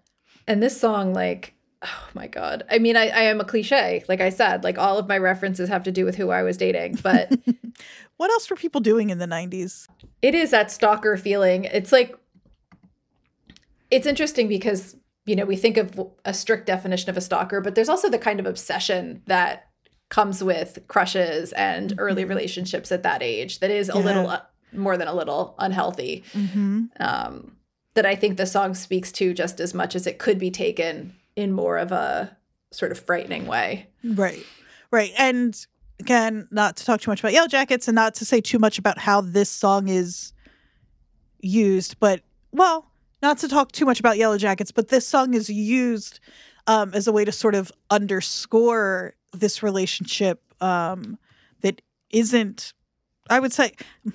And this song, like, oh my God. I mean, I, I am a cliche. Like I said, like all of my references have to do with who I was dating, but What else were people doing in the '90s? it is that stalker feeling. It's like, it's interesting because, you know, we think of a strict definition of a stalker, but there's also the kind of obsession that comes with crushes and early relationships at that age that is a Mm-hmm. Yeah. little, uh, more than a little unhealthy. Mm-hmm. um, that I think the song speaks to just as much as it could be taken in more of a sort of frightening way. Right, right, and again, not to talk too much about Yellowjackets, and not to say too much about how this song is used, but well, not to talk too much about Yellowjackets, but this song is used um, as a way to sort of underscore this relationship um, that isn't. I would say.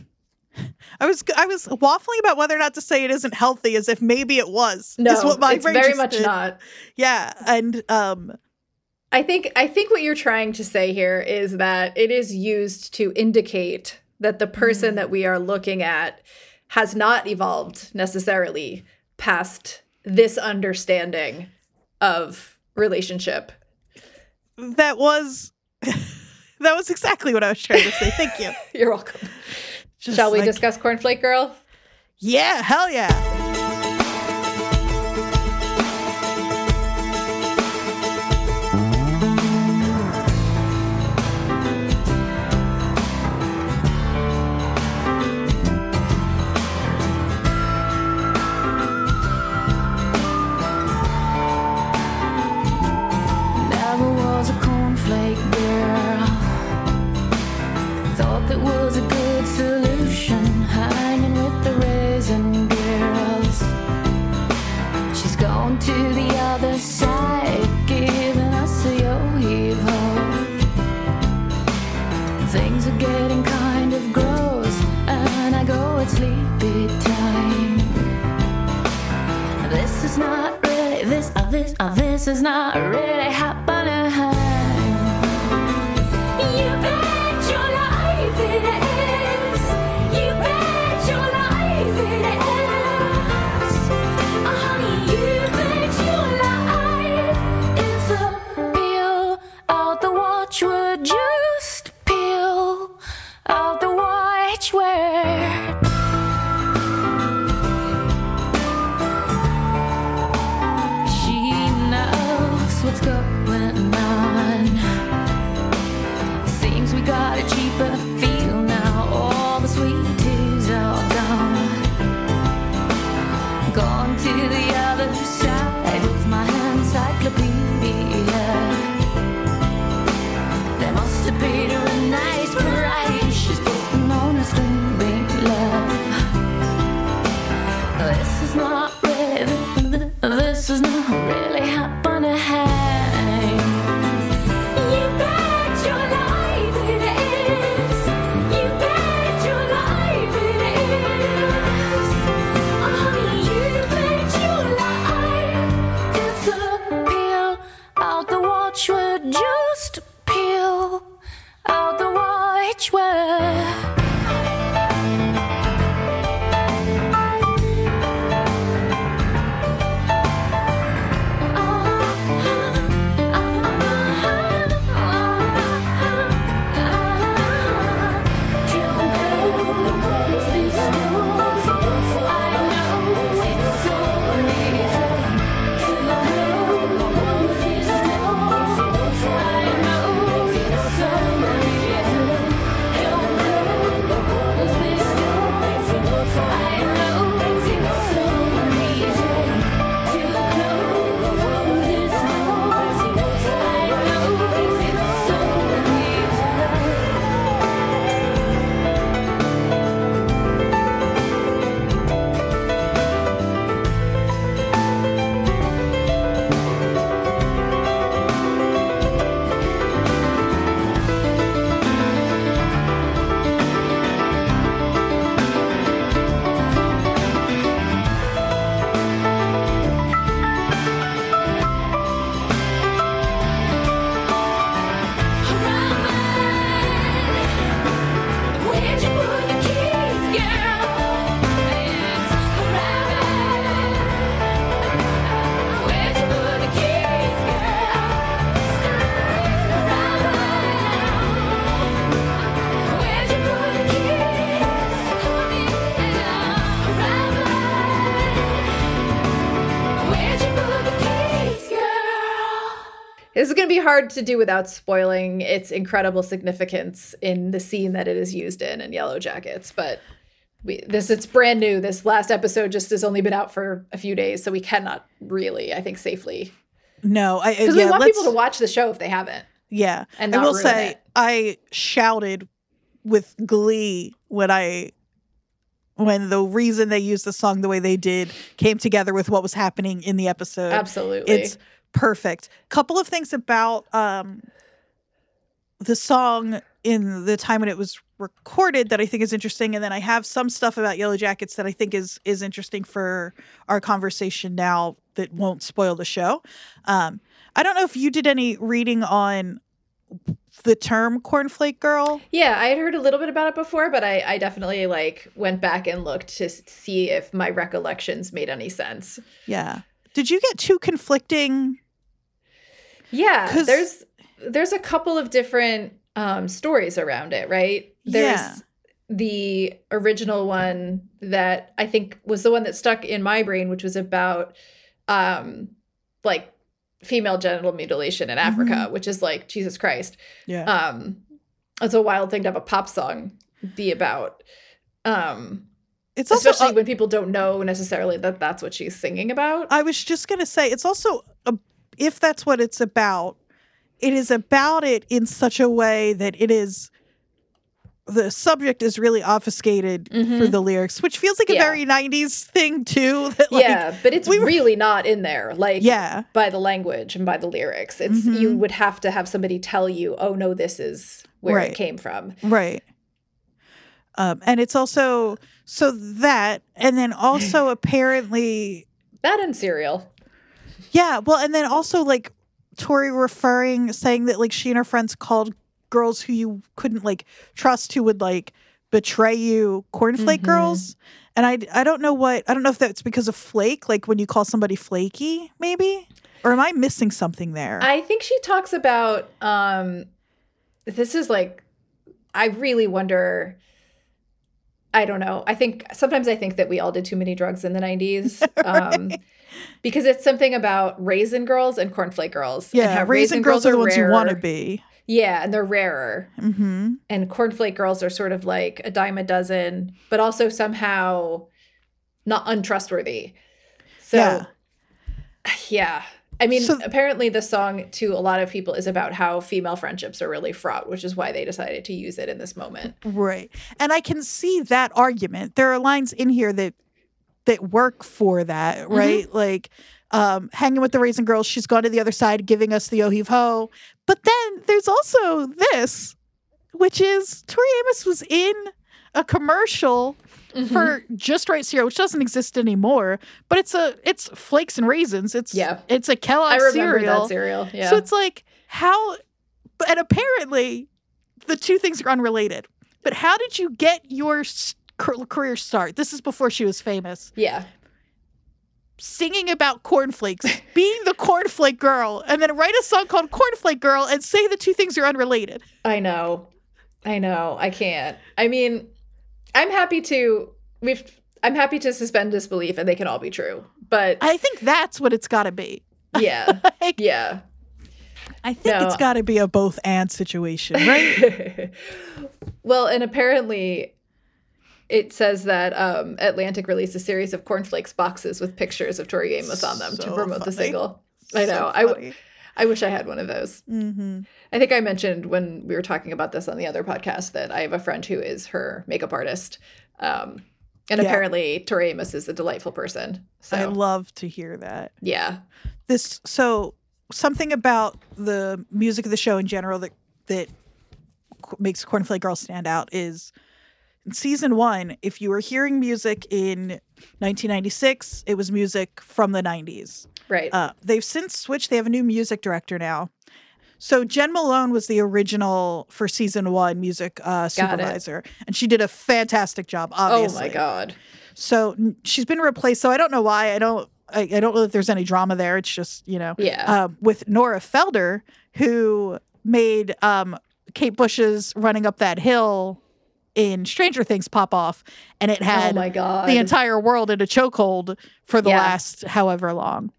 I was I was waffling about whether or not to say it isn't healthy, as if maybe it was. No, is what my it's very much did. not. Yeah, and um, I think I think what you're trying to say here is that it is used to indicate that the person that we are looking at has not evolved necessarily past this understanding of relationship. that was that was exactly what I was trying to say. Thank you. You're welcome. Just Shall we like- discuss Cornflake Girl? Yeah, hell yeah. This uh, this is not really happening. Be hard to do without spoiling its incredible significance in the scene that it is used in in Yellowjackets. But we, this it's brand new. This last episode just has only been out for a few days, so we cannot really, I think, safely No, I because yeah, we want people to watch the show if they haven't. Yeah. and I will say it. I shouted with glee when I when the reason they used the song the way they did came together with what was happening in the episode. Absolutely, It's perfect. Couple of things about um the song in the time when it was recorded that I think is interesting and then I have some stuff about Yellowjackets that I think is is interesting for our conversation now that won't spoil the show. Um I don't know if you did any reading on the term cornflake girl. Yeah, I had heard a little bit about it before, but I, I definitely like went back and looked to see if my recollections made any sense. Yeah. Did you get two conflicting Yeah, there's there's a couple of different um, stories around it, right? There's Yeah. the original one that I think was the one that stuck in my brain, which was about um, like female genital mutilation in Africa, Mm-hmm. which is like Jesus Christ. Yeah. Um, it's a wild thing to have a pop song be about. Um, it's also especially uh, when people don't know necessarily that that's what she's singing about. I was just going to say it's also if that's what it's about, it is about it in such a way that it is the subject is really obfuscated through Mhm. the lyrics, which feels like a very 90s thing too. That like, yeah, but it's we were- really not in there. Like, Yeah. by the language and by the lyrics. It's you Mhm. would have to have somebody tell you, "Oh no, this is where Right. it came from." Right. Um, and it's also so that, and then also apparently, That and cereal. Yeah. Well, and then also like Tori referring, saying that like she and her friends called girls who you couldn't like trust who would like betray you cornflake Mhm. girls. And I, I don't know what I don't know if that's because of flake, like when you call somebody flaky, maybe, or am I missing something there? I think she talks about um this is like I really wonder I don't know. I think sometimes I think that we all did too many drugs in the 90s. Um because it's something about raisin girls and cornflake girls. and yeah, how raisin girls are the ones you want to be. Yeah, and they're rarer. hmm and cornflake girls are sort of like a dime a dozen, but also somehow not untrustworthy. So, Yeah. yeah. I mean, So- apparently the song to a lot of people is about how female friendships are really fraught, which is why they decided to use it in this moment. Right. And I can see that argument. There are lines in here that that work for that, right? Like um, hanging with the Raisin Girls. She's gone to the other side, giving us the Oh Ho. But then there's also this, which is Tori Amos was in a commercial Mm-hmm. for Just Right cereal, which doesn't exist anymore. But it's a it's flakes and raisins. It's Yeah. it's a Kellogg I remember cereal. that cereal. Yeah. So it's like how, and apparently, the two things are unrelated. But how did you get your s- car- career start? This is before she was famous. yeah. Singing about cornflakes, being the cornflake girl, and then write a song called Cornflake Girl and say the two things are unrelated. I know. I know. I can't. I mean, I'm happy to we've I'm happy to suspend disbelief and they can all be true. But I think that's what it's got to be. yeah. Like, Yeah. I think No. it's got to be a both and situation, right? well, and apparently it says that um, Atlantic released a series of cornflakes boxes with pictures of Tori Amos on them to So promote the single. I know. I w- I wish I had one of those. mm-hmm. I think I mentioned when we were talking about this on the other podcast that I have a friend who is her makeup artist. Um, and Yeah. apparently Tori Amos is a delightful person. So I love to hear that. yeah. this so something about the music of the show in general that that makes cornflake girl stand out is in season one if you were hearing music in 1996 it was music from the 90s Right. uh, they've since switched they have a new music director now so jen malone was the original for season one music uh, supervisor and she did a fantastic job oh my god. so she's been replaced so i don't know why i don't I, I don't know if there's any drama there. It's just you know, Yeah. um, with Nora Felder, who made um, Kate Bush's "Running Up That Hill" in Stranger Things pop off, and it oh had my god. the entire world in a chokehold for the Yeah. last however long.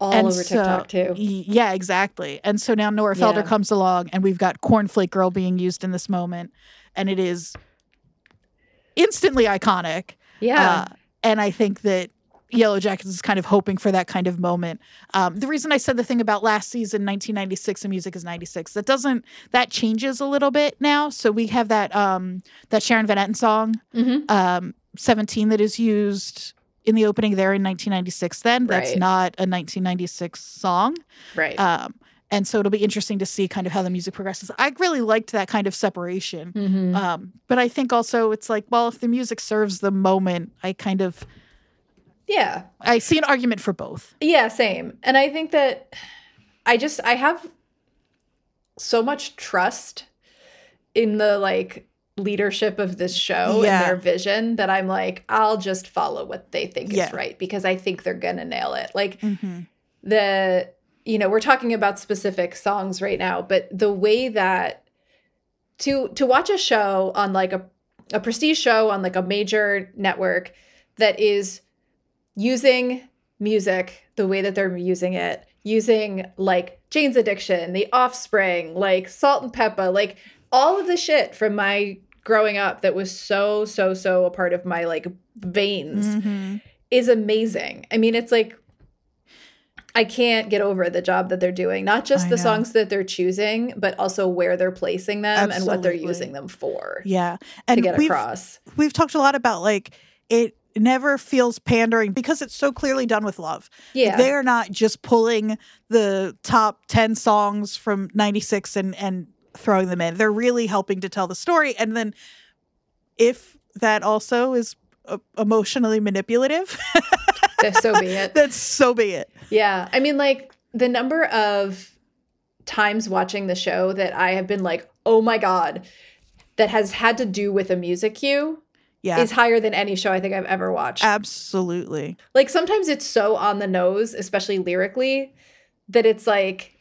all and over so- TikTok too. Yeah, exactly. And so now Nora Felder Yeah. comes along, and we've got Cornflake Girl being used in this moment, and it is instantly iconic. Yeah. Uh, and I think that Yellowjackets is kind of hoping for that kind of moment. Um, the reason I said the thing about last season, 1996, and music is 96, that doesn't that changes a little bit now. So we have that um, that Sharon Van Etten song, Mhm. um, 17, that is used in the opening there in 1996. Then that's not a 1996 song. Right. Um, and so it'll be interesting to see kind of how the music progresses. I really liked that kind of separation. Mhm. Um, but I think also it's like, well, if the music serves the moment, I kind of yeah. I see an argument for both. Yeah, same. And I think that I just I have so much trust in the like leadership of this show Yeah. and their vision that I'm like I'll just follow what they think Yeah. is right because I think they're going to nail it. Like Mm-hmm. the you know, we're talking about specific songs right now, but the way that to to watch a show on like a a prestige show on like a major network that is using music the way that they're using it, using like Jane's Addiction, The Offspring, like Salt-N-Pepa, like all of the shit from my growing up that was so so so a part of my like veins Mm-hmm. is amazing. I mean, it's like I can't get over the job that they're doing. Not just I the know. songs that they're choosing, but also where they're placing them and what they're using them for Yeah, to and get we've across. we've talked a lot about like it never feels pandering because it's so clearly done with love. Yeah. They're not just pulling the top 10 songs from 96 and and throwing them in. They're really helping to tell the story and then if that also is uh, emotionally manipulative, so be it. then so be it. Yeah. I mean, like the number of times watching the show that I have been like, oh my God, that has had to do with a music cue Yeah. is higher than any show I think I've ever watched. Absolutely. like sometimes it's so on the nose, especially lyrically, that it's like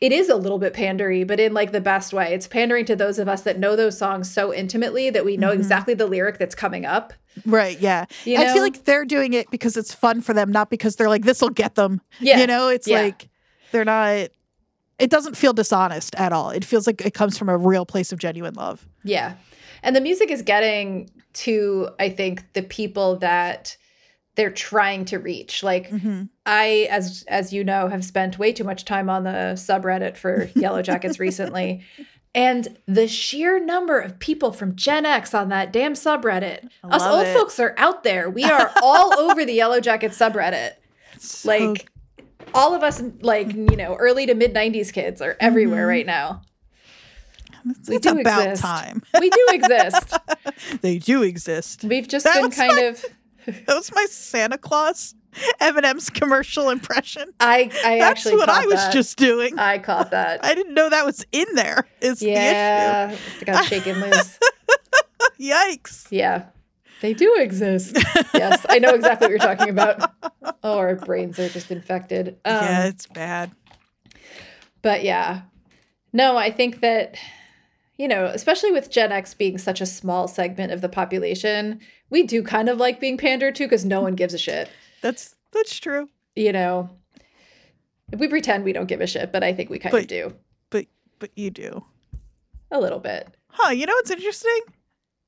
it is a little bit pandery, but in like the best way. It's pandering to those of us that know those songs so intimately that we know Mhm. exactly the lyric that's coming up. Right, yeah. You I feel like they're doing it because it's fun for them, not because they're like, this will get them. Yeah. You know, it's Yeah. like they're not, it doesn't feel dishonest at all. It feels like it comes from a real place of genuine love. Yeah. And the music is getting to, I think, the people that they're trying to reach. Like hmm I, as as you know, have spent way too much time on the subreddit for Yellowjackets recently. And the sheer number of people from Gen X on that damn subreddit. Us old it. folks are out there. We are all over the Yellowjacket subreddit. So- Like all of us, like you know, early to mid '90s kids are everywhere Mm-hmm. right now. It's, We it's do about exist. time. We do exist. they do exist. We've just That been kind my- of. That was my Santa Claus M&M's commercial impression. I I That's actually what I was that. just doing. I caught that. I didn't know that was in there. Is yeah, it got shaken loose. Yikes. Yeah, they do exist. yes, I know exactly what you're talking about. Oh, our brains are just infected. Um, yeah, it's bad. But yeah, no, I think that, you know, especially with Gen X being such a small segment of the population, we do kind of like being pandered to because no one gives a shit. That's that's true. You know, we pretend we don't give a shit, but I think we kind But- of do But but you do. a little bit. Huh, you know what's interesting?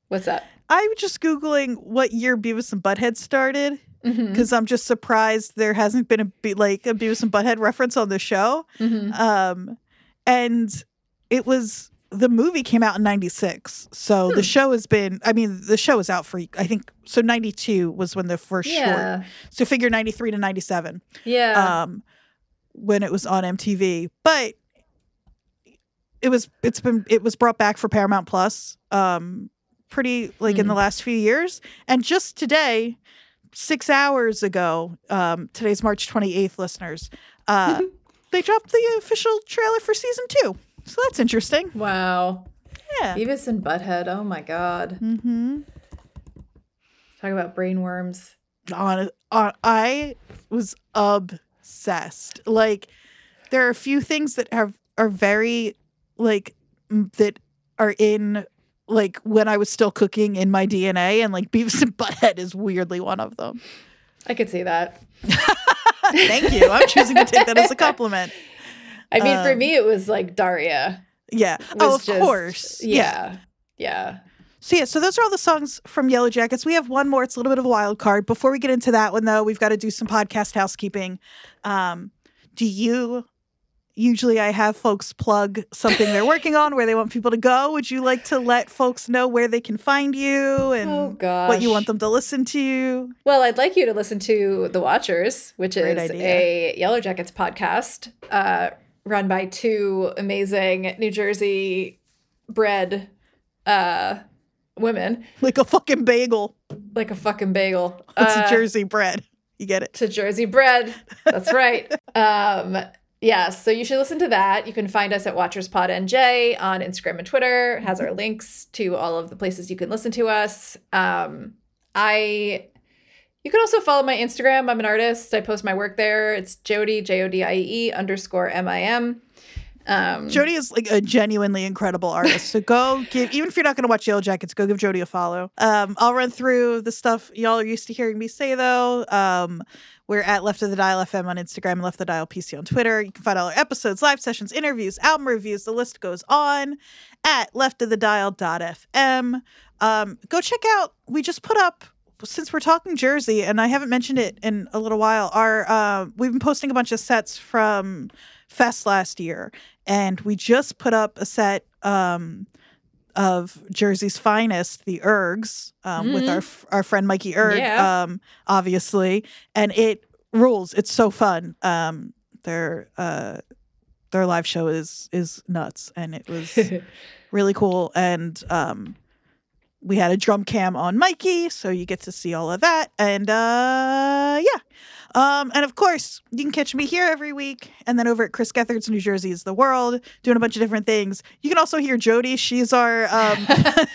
What's that? I was just googling what year Beavis and Butthead started because I'm just surprised there hasn't been a be- like a Beavis and Butthead reference on the show. mhm. Um, and it was the movie came out in 96 so Hmm. the show has been i mean the show is out for i think so 92 was when the first short so figure 93 to 97 yeah. um when it was on mtv but it was it's been it was brought back for paramount plus um pretty like in the last few years and just today six hours ago um today's march 28th listeners uh they dropped the official trailer for season two so that's interesting wow. yeah Beavis and Butthead. Oh my god. mm-hmm Talk about brainworms. on, on I was obsessed. Like there are a few things that have are very like that are in like when I was still cooking in my DNA and like Beavis and Butthead is weirdly one of them. I could see that. Thank you. I'm choosing to take that as a compliment. I mean, for Um, me, it was like Daria. Yeah. was Oh, of just- course. Yeah. Yeah. Yeah. So yeah, so those are all the songs from Yellowjackets. We have one more. It's a little bit of a wild card. Before we get into that one, though, we've got to do some podcast housekeeping. Um, do you usually I have folks plug something they're working on where they want people to go? Would you like to let folks know where they can find you and Oh what you want them to listen to? Well, I'd like you to listen to The Watchers, which Great is idea. a Yellowjackets podcast uh, run by two amazing New Jersey bred uh, women, Like a fucking bagel. like a fucking bagel. It's Uh, a Jersey bread. You get it. to Jersey bread. That's right. um, yeah, so you should listen to that. You can find us at WatcherspodNJ on Instagram and Twitter. It has our links to all of the places you can listen to us. Um, I you can also follow my Instagram. I'm an artist. I post my work there. It's Jodie J O D I E underscore M I M. Um, Jodie is like a genuinely incredible artist. So go give, even if you're not going to watch Yellowjackets, go give Jodie a follow. Um, I'll run through the stuff y'all are used to hearing me say though. Um, we're at Left of the Dial FM on Instagram and Left of the Dial PC on Twitter. You can find all our episodes, live sessions, interviews, album reviews. The list goes on at Left of the Dial.fm. Um, go check out. We just put up since we're talking Jersey, and I haven't mentioned it in a little while. Our uh, we've been posting a bunch of sets from Fest last year, and we just put up a set um, of Jersey's finest, the Ergs, um, with our our friend Mikey Erg, Yeah. um, obviously, and it rules. It's so fun. Um, their uh, their live show is is nuts, and it was really cool. And um, we had a drum cam on Mikey, so you get to see all of that. And uh, yeah. Um, and of course, you can catch me here every week, and then over at Chris Gethard's New Jersey is the World, doing a bunch of different things. You can also hear Jodie. She's our, um,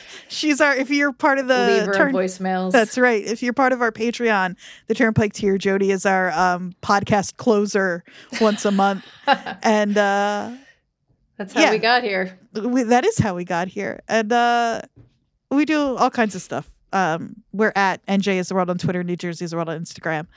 she's our. If you're part of the leave her turn, voicemails. that's right. If you're part of our Patreon, the Turnpike tier, Jodie is our um, podcast closer once a month, and uh, That's how yeah. we got here. we, that is how we got here and uh we do all kinds of stuff um we're at nj is the world on twitter new jersey is the world on instagram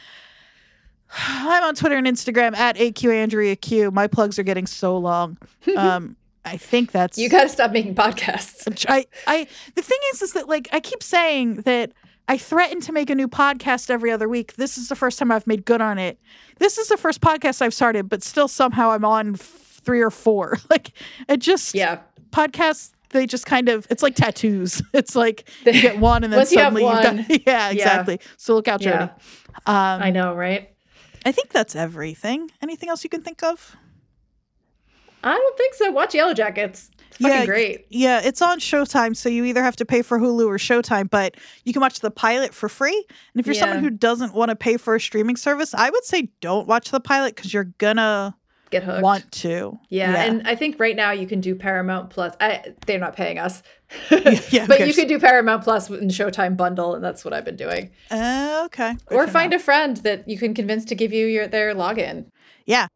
i'm on twitter and instagram at aq andrea q my plugs are getting so long um i think that's You got to stop making podcasts. I, I, the thing is, is that like I keep saying that I threaten to make a new podcast every other week. This is the first time I've made good on it. This is the first podcast I've started, but still somehow I'm on f- three or four. Like it just, Yeah. podcasts. They just kind of, it's like tattoos. It's like you get one and then Once you have suddenly you've one, got, yeah, exactly. So look out, Jodie. Yeah. Um, I know, right? I think that's everything. Anything else you can think of? I don't think so. Watch Yellowjackets. It's fucking Yeah, great. Yeah, it's on Showtime, so you either have to pay for Hulu or Showtime, but you can watch the pilot for free. And if you're someone who doesn't want to pay for a streaming service, I would say don't watch the pilot because you're gonna Get hooked. want to. yeah, and I think right now you can do Paramount Plus. I, they're not paying us, yeah, but you could do Paramount Plus in Showtime bundle, and that's what I've been doing. Uh, okay. Good or find a friend that you can convince to give you your their login. Yeah.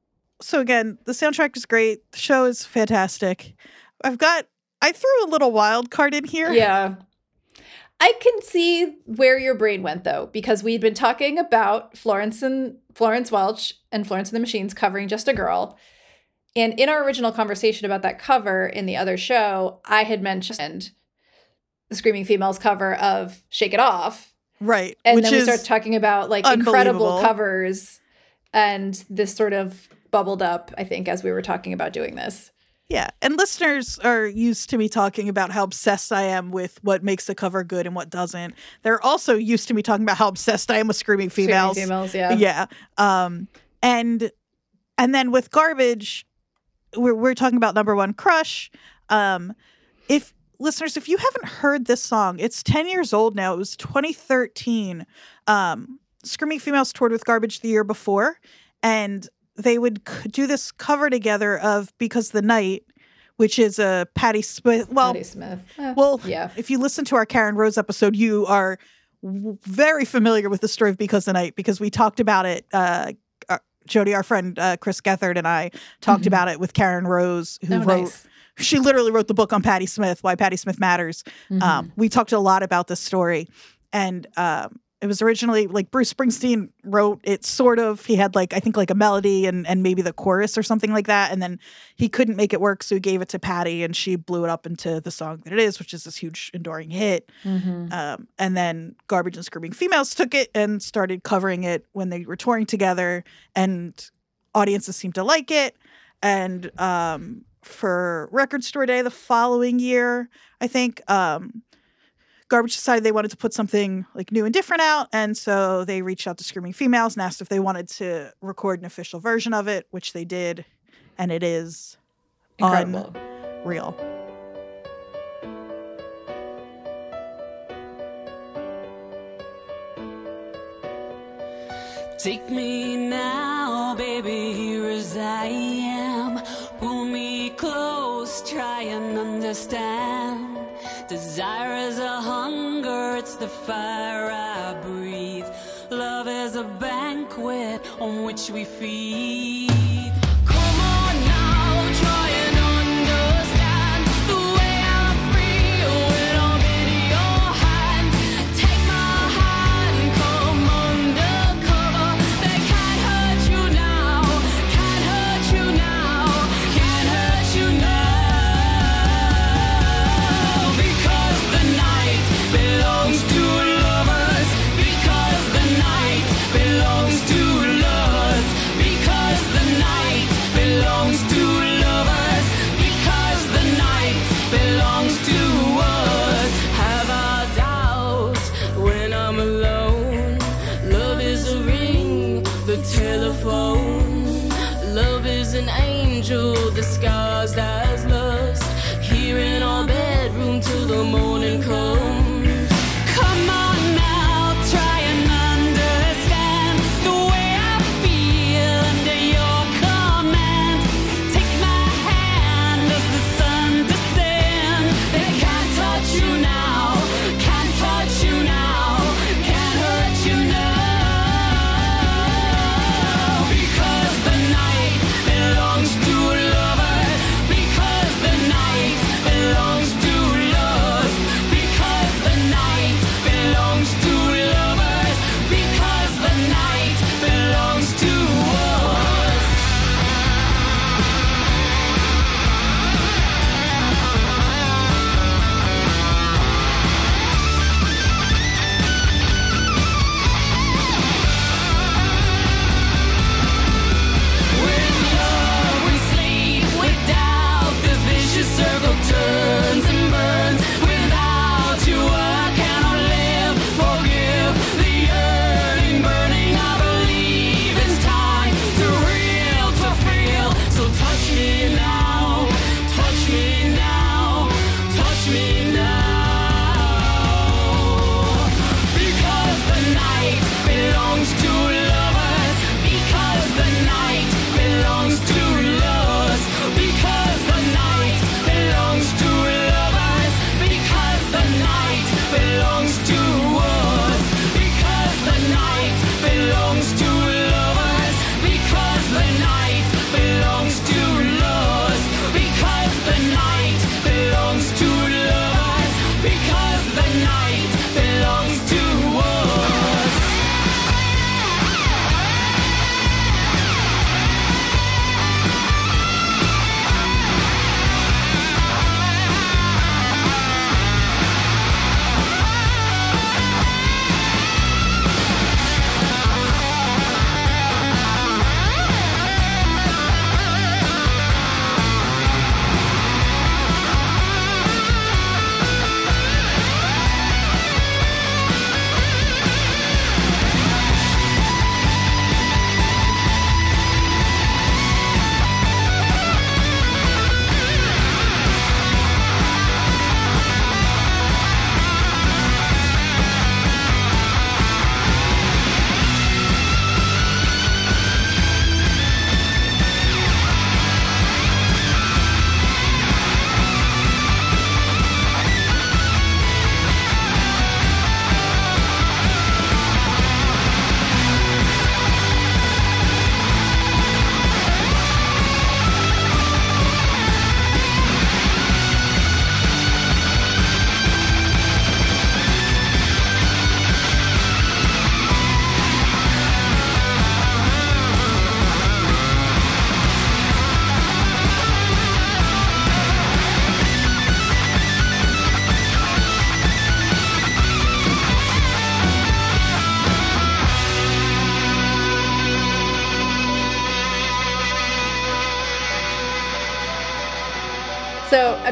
So again, the soundtrack is great. The show is fantastic. I've got I threw a little wild card in here. Yeah. I can see where your brain went though, because we'd been talking about Florence and Florence Welch and Florence and the Machines covering Just a Girl. And in our original conversation about that cover in the other show, I had mentioned the Screaming Females cover of Shake It Off. Right. And then we start talking about like incredible covers. And this sort of bubbled up, I think, as we were talking about doing this. Yeah. And listeners are used to me talking about how obsessed I am with what makes a cover good and what doesn't. They're also used to me talking about how obsessed I am with screaming females. Screaming females. females, yeah. yeah um and and then with garbage we're, we're talking about number one crush um if listeners if you haven't heard this song it's 10 years old now it was 2013 um screaming females toured with garbage the year before and they would c- do this cover together of because the night which is a patti smith well Patti Smith. Well yeah. if you listen to our Caryn Rose episode, you are w- very familiar with the story of Because the Night because we talked about it. Uh, uh, Jodie, our friend uh, Chris Gethard, and I talked Mhm. about it with Caryn Rose, who Oh, wrote. nice. She literally wrote the book on Patti Smith, Why Patti Smith Matters. Mhm. Um, we talked a lot about this story, and um, it was originally like Bruce Springsteen wrote it. Sort of, he had like I think like a melody and and maybe the chorus or something like that, and then he couldn't make it work, so he gave it to Patti, and she blew it up into the song that it is, which is this huge enduring hit. Mhm. Um, and then Garbage and Screaming Females took it and started covering it when they were touring together, and audiences seemed to like it. And um, for Record Store Day the following year, I think um, Garbage decided they wanted to put something like new and different out, and so they reached out to Screaming Females and asked if they wanted to record an official version of it, which they did, and it is Incredible. real. Take me now, baby, here as I am. Pull me close, try and understand. Desire is a hunger, it's the fire I breathe. Love is a banquet on which we feed.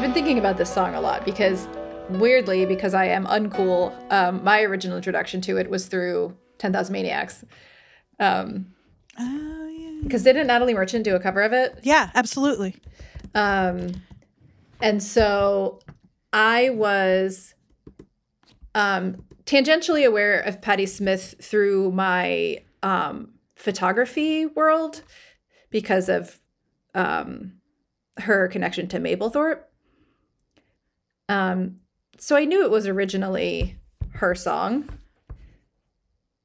Been thinking about this song a lot because, weirdly, because I am uncool, um, my original introduction to it was through 10,000 Maniacs. Um, Oh, yeah. because didn't Natalie Merchant do a cover of it? Yeah, absolutely. Um, and so I was um, tangentially aware of Patti Smith through my um, photography world because of um, her connection to Mapplethorpe. Um, so I knew it was originally her song,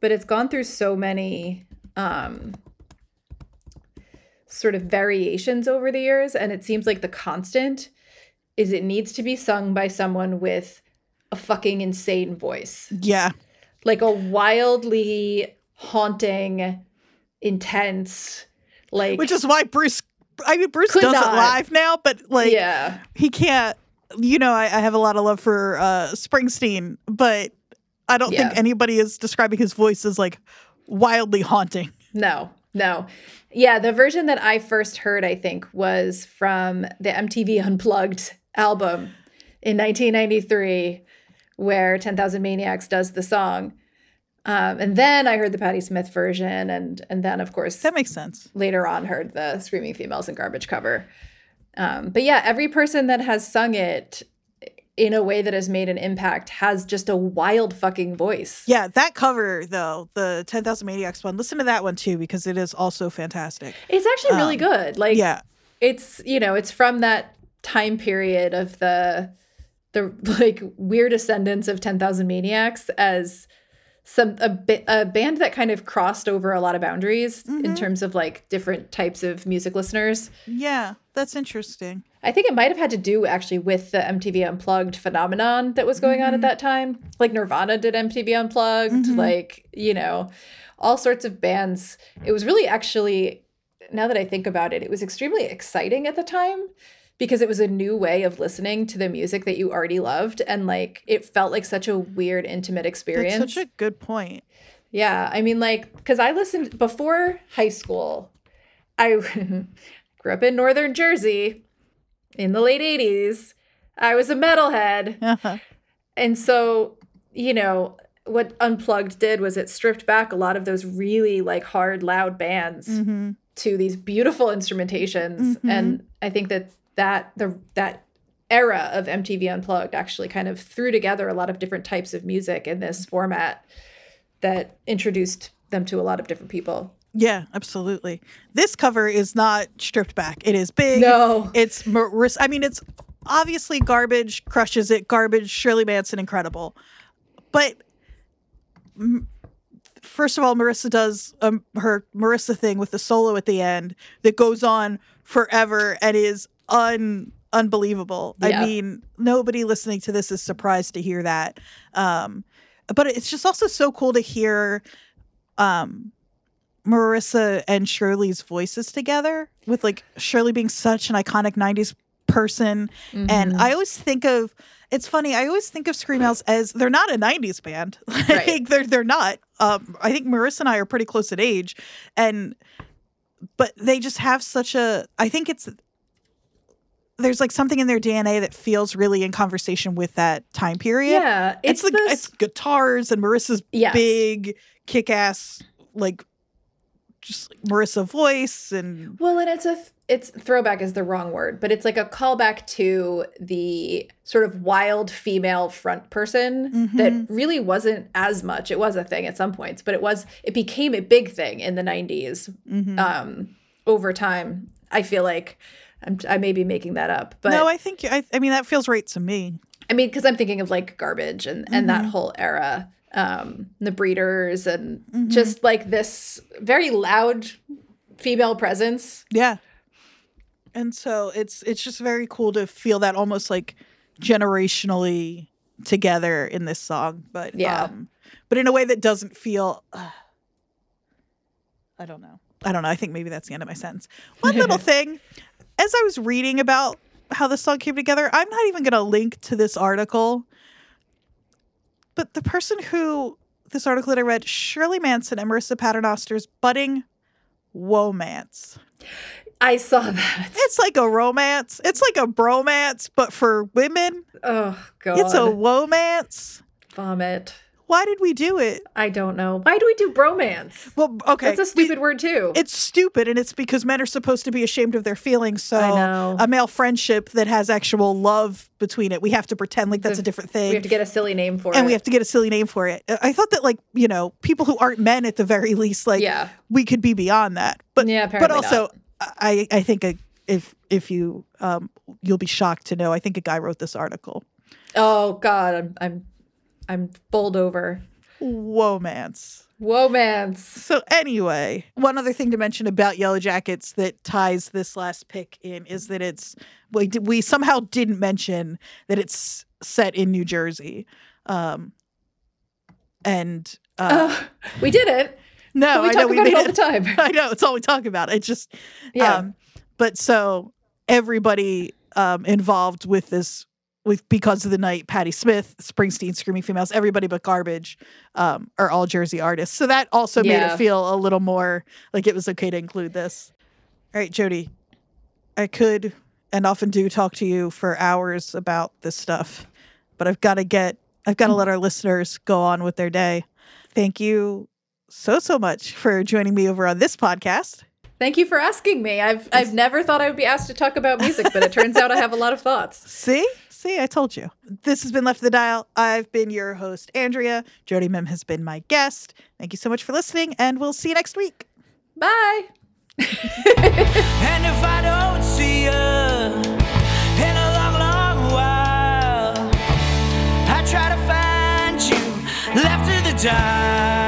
but it's gone through so many um, sort of variations over the years and it seems like the constant is it needs to be sung by someone with a fucking insane voice Yeah. like a wildly haunting intense like Which is why Bruce I mean Bruce does not. it live now, but like yeah he can't you know, I, I have a lot of love for uh Springsteen, but I don't Yeah. think anybody is describing his voice as like wildly haunting. no no yeah the version that i first heard i think was from the mtv unplugged album in 1993 where 10,000 Maniacs does the song. Um, and then I heard the Patti Smith version, and and then of course That makes sense. later on heard the Screaming Females and Garbage cover. Um, but yeah, every person that has sung it in a way that has made an impact has just a wild fucking voice. Yeah, that cover though, the 10,000 Maniacs one, listen to that one too because it is also fantastic. It's actually really Um, good. Like yeah. it's you know it's from that time period of the the like weird ascendance of 10,000 Maniacs as some a, a band that kind of crossed over a lot of boundaries in Mhm. terms of like different types of music listeners. Yeah, that's interesting. I think it might have had to do actually with the MTV Unplugged phenomenon that was going on at Mhm. that time. Like Nirvana did MTV Unplugged, Mhm. like, you know, all sorts of bands. It was really actually, now that I think about it, it was extremely exciting at the time because it was a new way of listening to the music that you already loved. And like, it felt like such a weird, intimate experience. That's such a good point. Yeah, I mean, like, because I listened before high school. I grew up in northern Jersey in the late 80s. I was a metalhead. Uh-huh. And so, you know, what Unplugged did was it stripped back a lot of those really like hard, loud bands hmm to these beautiful instrumentations. Mhm. And I think that that the that era of MTV Unplugged actually kind of threw together a lot of different types of music in this format that introduced them to a lot of different people. Yeah, absolutely. This cover is not stripped back. It is big. No. It's Marissa. I mean, it's obviously garbage crushes it. Garbage. Shirley Manson, incredible. But m- first of all, Marissa does um, her Marissa thing with the solo at the end that goes on forever and is un unbelievable. Yeah. I mean, nobody listening to this is surprised to hear that. Um, but it's just also so cool to hear um, Marissa and Shirley's voices together with like Shirley being such an iconic 90s person. And Mhm. I always think of it's funny, I always think of Screamhouse as they're not a 90s band. like Right. they're they're not. Um I think Marissa and I are pretty close in age and but they just have such a I think it's there's like something in their DNA that feels really in conversation with that time period. yeah, It's, it's, the those- it's guitars and Marissa's Yes. big kick ass like just like Marissa voice and Well, and it's a it's throwback is the wrong word, but it's like a callback to the sort of wild female front person that Mhm. really wasn't as much. It was a thing at some points, but it was it became a big thing in the 90s mhm. um over time. I feel like I'm, I may be making that up, but no, I think I, I mean that feels right to me. I mean, because I'm thinking of like garbage and and that Mhm. whole era, um, the breeders and Mhm. just like this very loud female presence. Yeah. And so it's it's just very cool to feel that almost like generationally together in this song, but Yeah. um but in a way that doesn't feel uh, I don't know. I don't know. I think maybe that's the end of my sentence. One little thing as I was reading about how this song came together, I'm not even going to link to this article. But the person who this article that I read, Shirley Manson and Marissa Paternoster's budding womance. I saw that. It's like a romance. It's like a bromance, but for women. Oh god. It's a womance. vomit. Why did we do it? I don't know. Why do we do bromance? Well, okay. That's a we- stupid word too. it's stupid, and it's because men are supposed to be ashamed of their feelings. So, a male friendship that has actual love between it, we have to pretend like that's The- a different thing. we have to get a silly name for and it. And we have to get a silly name for it. I thought that, like, you know, people who aren't men at the very least, like, yeah. we could be beyond that. But Yeah, but also, I I think a, if if you um you'll be shocked to know, I think a guy wrote this article. Oh god, I'm I'm I'm bowled over. Womance. Womance. So anyway, one other thing to mention about Yellowjackets that ties this last pick in is that it's we we somehow didn't mention that it's set in New Jersey, um, and uh, Oh, we did it. no, we I talk know we about it all the time. I know it's all we talk about. It just Yeah. um, but so everybody um involved with this with because of the night patti smith springsteen screaming females everybody but garbage um are all jersey artists so that also made it feel a little more like it was okay to include this all right jodie i could and often do talk to you for hours about this stuff but i've got to get i've got to let our listeners go on with their day thank you so so much for joining me over on this podcast Thank you for asking me. I've I've never thought I would be asked to talk about music, but it turns out I have a lot of thoughts. See? See, I told you. This has been Left of the Dial. I've been your host, Andrea. Jodie Mim has been my guest. Thank you so much for listening, and we'll see you next week. Bye. And if I don't see you in a long, long while, I try to find you left to the dark.